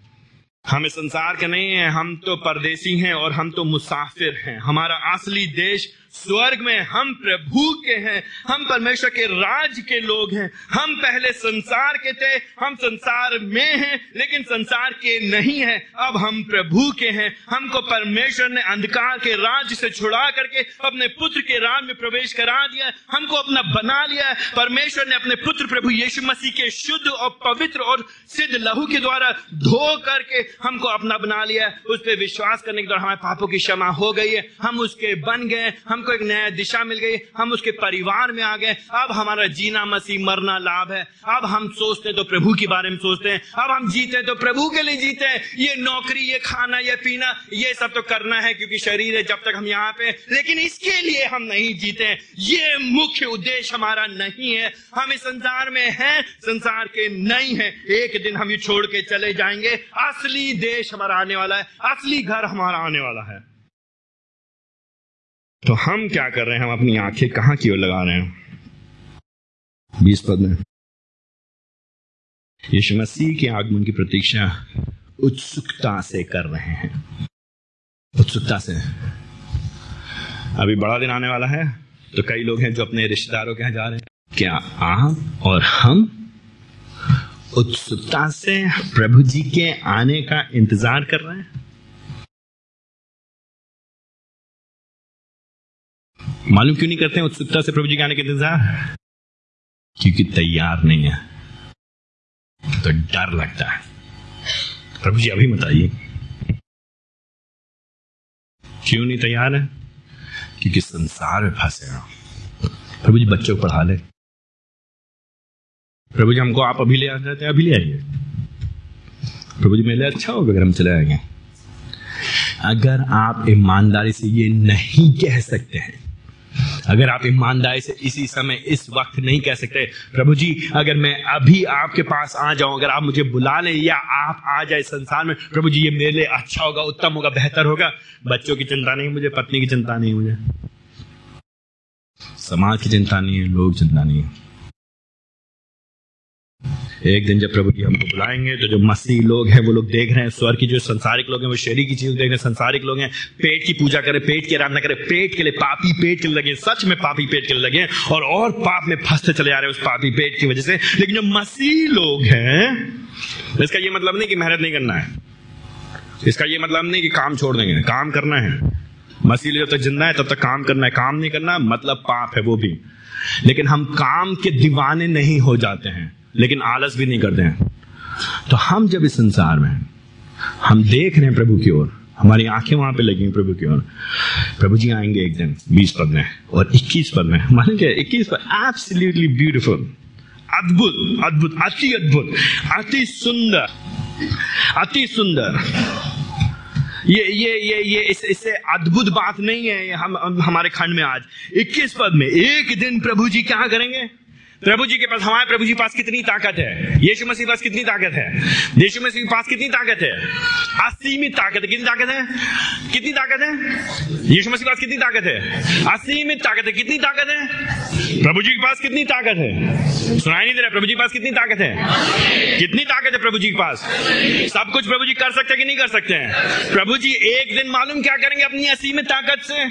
हम इस संसार के नहीं हैं, हम तो परदेसी हैं और हम तो मुसाफिर हैं। हमारा असली देश स्वर्ग में हम प्रभु के हैं, हम परमेश्वर के राज के लोग हैं। हम पहले संसार के थे, हम संसार में हैं, लेकिन संसार के नहीं हैं। अब हम प्रभु के हैं। हमको परमेश्वर ने अंधकार के राज से छुड़ा करके अपने पुत्र के राज में प्रवेश करा दिया। हमको अपना बना लिया। परमेश्वर ने अपने पुत्र प्रभु यीशु मसीह के शुद्ध और पवित्र और सिद्ध लहू के द्वारा धो करके हमको अपना बना लिया। उस पर विश्वास करने के द्वारा हमारे पापों की क्षमा हो गई है। हम उसके बन गए हम हमको एक नया दिशा मिल गई, हम उसके परिवार में आ गए। अब हमारा जीना मसीह मरना लाभ है। अब हम सोचते तो प्रभु के बारे में सोचते हैं। अब हम जीते तो प्रभु के लिए जीते हैं। ये नौकरी, ये खाना, ये पीना, ये सब तो करना है क्योंकि शरीर है, जब तक हम यहाँ पे लेकिन इसके लिए हम नहीं जीते हैं। ये मुख्य उद्देश्य हमारा नहीं है। हम इस संसार में हैं, संसार के नहीं है। एक दिन हम ये छोड़ के चले जाएँगे। असली देश हमारा आने वाला है। असली घर हमारा आने वाला है। तो हम क्या कर रहे हैं? हम अपनी आँखें कहाँ की ओर लगा रहे हैं? बीस पद में। यीशु मसीह के आगमन की प्रतीक्षा उत्सुकता से कर रहे हैं। उत्सुकता से। अभी बड़ा दिन आने वाला है तो कई लोग हैं जो अपने रिश्तेदारों के यहाँ जा रहे हैं। क्या आप और हम उत्सुकता से प्रभु जी के आने का इंतज़ार कर रहे हैं? मालूम क्यों नहीं करते हैं? उत्सुकता से प्रभु जी के आने के इंतज़ार? क्योंकि तैयार नहीं है। तो डर लगता है। प्रभु जी, अभी बताइए क्यों नहीं तैयार है? क्योंकि संसार में फंसे हो। प्रभु जी, बच्चों को पढ़ा ले। प्रभु जी, हमको आप अभी ले आ जाते हैं, अभी ले आइए। प्रभु जी, मेरे अच्छा होगा अगर हम चले आएँगे। अगर आप ईमानदारी से ये नहीं कह सकते हैं अगर आप ईमानदारी से इसी समय, इस वक्त नहीं कह सकते, प्रभु जी, अगर मैं अभी आपके पास आ जाऊँ, अगर आप मुझे बुला लें या आप आ जाए संसार में, प्रभु जी, ये मेरे लिए अच्छा होगा, उत्तम होगा, बेहतर होगा। बच्चों की चिंता नहीं मुझे, पत्नी की चिंता नहीं मुझे। समाज की चिंता नहीं है, लोग चिंता नहीं है। एक दिन जब प्रभु जी हमको बुलाएँगे तो जो मसीह लोग हैं, वो लोग देख रहे हैं स्वर की जो संसारिक लोग हैं, वो शरीर की चीज़ देख रहे हैं, संसारिक लोग हैं। पेट की पूजा करें, पेट की आराधना करें, पेट के लिए पापी पेट के लगे सच में पापी पेट के लगे और और पाप में फंसते चले जा रहे हैं उस पापी पेट की वजह से। लेकिन जो मसीह लोग हैं, इसका ये मतलब नहीं कि मेहनत नहीं करना है। इसका ये मतलब नहीं कि काम छोड़ देंगे। काम करना है। मसीह जब तक ज़िंदा है, तब तक काम करना है। काम नहीं करना मतलब पाप है वो भी। लेकिन हम काम के दीवाने नहीं हो जाते हैं। लेकिन आलस भी नहीं करते हैं। तो हम जब इस संसार में हम देख रहे हैं प्रभु की ओर हमारी आँखें वहाँ पे लगी प्रभु की ओर। प्रभु जी आएँगे एक दिन बीस पद में और इक्कीस पद में। मान क्या इक्कीस पद एब्सोल्युटली ब्यूटिफुल अद्भुत अद्भुत अति अद्भुत अति सुंदर अति सुंदर। ये ये ये ये इस, इससे अद्भुत बात नहीं है हम हमारे खंड में आज। 21 पद में एक दिन प्रभु जी क्या करेंगे? प्रभु जी के पास हमारे प्रभु जी के पास कितनी ताकत है यीशु मसीह पास कितनी ताकत है यीशु मसीह के पास कितनी ताकत है असीमित ताकत है कितनी ताकत है कितनी ताकत है यीशु मसीह पास कितनी ताकत है असीमित ताकत है कितनी ताकत है प्रभु जी के पास कितनी ताकत है सुनाई नहीं दे रहा प्रभु जी के पास कितनी ताकत है कितनी ताकत है प्रभु जी के पास सब कुछ प्रभु जी कर सकते हैं कि नहीं कर सकते हैं प्रभु जी एक दिन मालूम क्या करेंगे अपनी असीमित ताकत से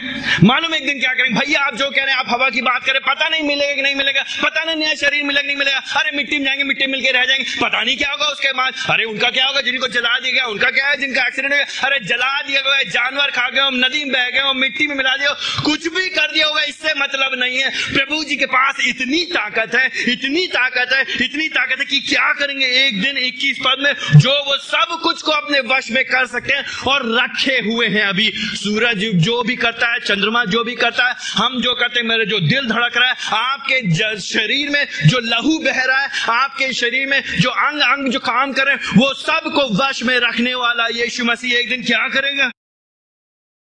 मालूम एक दिन क्या करेंगे भैया आप जो कह रहे हैं आप हवा की बात करें पता नहीं मिलेगा कि नहीं मिलेगा पता नहीं नया शरीर मिलेगा नहीं मिलेगा। अरे मिट्टी में जाएँगे, मिट्टी मिलके रह जाएँगे। पता नहीं क्या होगा उसके बाद। अरे उनका क्या होगा? जिनको जला दिया गया, उनका क्या है? जिनका एक्सीडेंट हो। अरे जला दिया गया जानवर खा गए नदी में बह गए मिट्टी में मिला दिया। कुछ भी कर दिया होगा, इससे मतलब नहीं है। प्रभु जी के पास इतनी ताकत है, इतनी ताकत है, इतनी ताकत है कि क्या करेंगे? एक दिन इक्कीस पद में जो वो सब कुछ को अपने वश में कर सकते हैं और रखे हुए हैं अभी। सूरज जो भी करता है, चंद्रमा जो भी करता है, हम जो करते हैं, मेरे जो दिल धड़क रहा है, आपके शरीर में जो लहू बह रहा है, आपके शरीर में जो अंग अंग जो काम कर हैं, वो सबको वश में रखने वाला यीशु मसीह एक दिन क्या करेगा?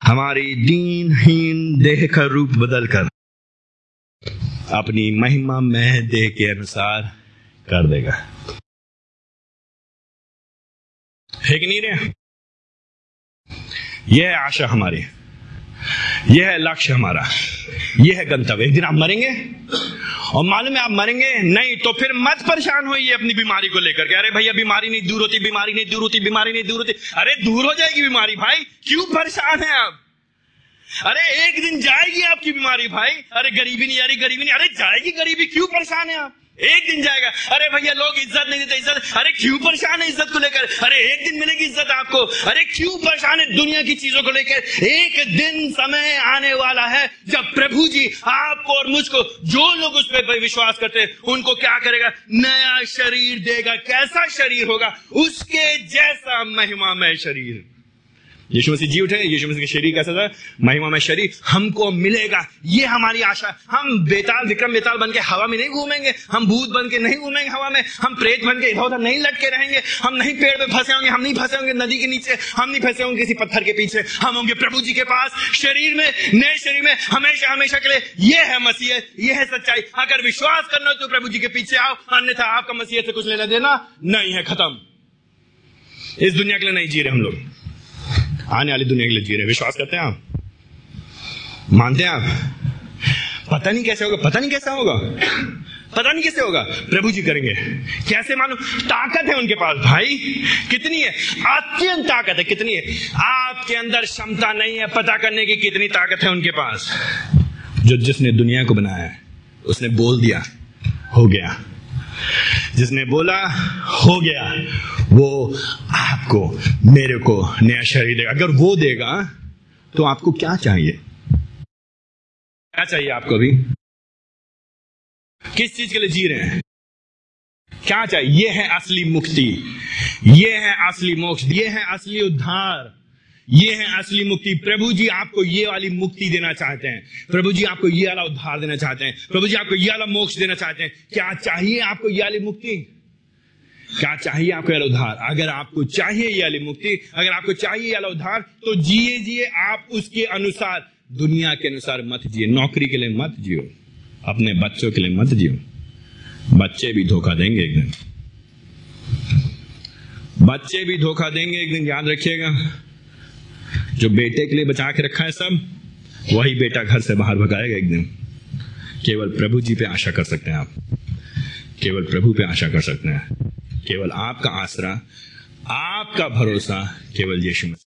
हमारी दीनहीन देह का रूप बदल कर अपनी महिमा में देह के अनुसार कर देगा। है कि नहीं रे? यह आशा हमारी यह है लक्ष्य हमारा। यह है गंतव्य। एक दिन आप मरेंगे और मालूम है आप मरेंगे, नहीं तो फिर मत परेशान होइए अपनी बीमारी को लेकर के। अरे भैया बीमारी नहीं, दूर होती, बीमारी नहीं, दूर होती, बीमारी नहीं, दूर होती। अरे दूर हो जाएगी बीमारी भाई। क्यों परेशान है आप? अरे एक दिन जाएगी आपकी बीमारी भाई। अरे गरीबी नहीं आ रही गरीबी नहीं, अरे जाएगी गरीबी। क्यों परेशान है आप? एक दिन जाएगा। अरे भैया, लोग इज़्ज़त नहीं देते, इज़्ज़त अरे क्यों परेशान है इज़्ज़त को लेकर? अरे एक दिन मिलेगी इज़्ज़त आपको। अरे क्यों परेशान है दुनिया की चीज़ों को लेकर? एक दिन समय आने वाला है जब प्रभु जी आपको और मुझको, जो लोग उस पर विश्वास करते हैं, उनको क्या करेगा? नया शरीर देगा। कैसा शरीर होगा? उसके जैसा महिमामय शरीर। यीशु मसीह जी उठे यीशु मसीह का शरीर कैसा था महिमा में शरीर हमको मिलेगा। ये हमारी आशा हम बेताल, विक्रम बेताल बन के हवा में नहीं घूमेंगे, हम भूत बन के नहीं घूमेंगे हवा में, हम प्रेत बन के इधर उधर नहीं लटके रहेंगे, हम नहीं पेड़ पे फंसे होंगे, हम नहीं फंसे होंगे नदी के नीचे, हम नहीं फंसे होंगे किसी पत्थर के पीछे, हम होंगे प्रभु जी के पास, शरीर में, नए शरीर में, हमेशा हमेशा के लिए। ये है मसीह, ये है सच्चाई। अगर विश्वास करना हो तो प्रभु जी के पीछे आओ, अन्यथा आपका मसीह से कुछ लेना देना नहीं है, खत्म। इस दुनिया के लिए नहीं जी रहे हम लोग। आने वाली दुनिया के लिए जी रहे विश्वास करते हैं आप? मानते हैं आप? पता नहीं कैसे होगा, पता नहीं कैसा होगा। पता नहीं कैसे होगा। प्रभु जी करेंगे। कैसे मालूम? ताकत है उनके पास, भाई। कितनी है? अत्यंत ताकत है, कितनी है? आपके अंदर क्षमता नहीं है पता करने की कितनी ताकत है उनके पास। जो जिसने दुनिया को बनाया उसने बोल दिया, हो गया। जिसने बोला, हो गया। वो आपको, मेरे को नया शरीर देगा। अगर वो देगा तो आपको क्या चाहिए? क्या चाहिए आपको अभी? किस चीज़ के लिए जी रहे हैं? क्या चाहिए? ये है असली मुक्ति। ये है असली मोक्ष। ये है असली उद्धार। ये है असली मुक्ति। प्रभु जी आपको ये वाली मुक्ति देना चाहते हैं। प्रभु जी आपको ये वाला उद्धार देना चाहते हैं। प्रभु जी आपको ये वाला मोक्ष देना चाहते हैं। क्या चाहिए आपको ये वाली मुक्ति? क्या चाहिए आपको ये उद्धार अगर आपको चाहिए ये वाली मुक्ति, अगर आपको चाहिए ये वाला उद्धार तो जिए जिए आप उसके अनुसार, दुनिया के अनुसार मत जिए, नौकरी के लिए मत जियो, अपने बच्चों के लिए मत जियो। बच्चे भी धोखा देंगे एक दिन। बच्चे भी धोखा देंगे एक दिन, याद रखिएगा। जो बेटे के लिए बचा के रखा है सब, वही बेटा घर से बाहर भगाएगा एक दिन। केवल प्रभु जी पे आशा कर सकते हैं आप। केवल प्रभु पे आशा कर सकते हैं। केवल आपका आसरा आपका भरोसा केवल यीशु मसीह।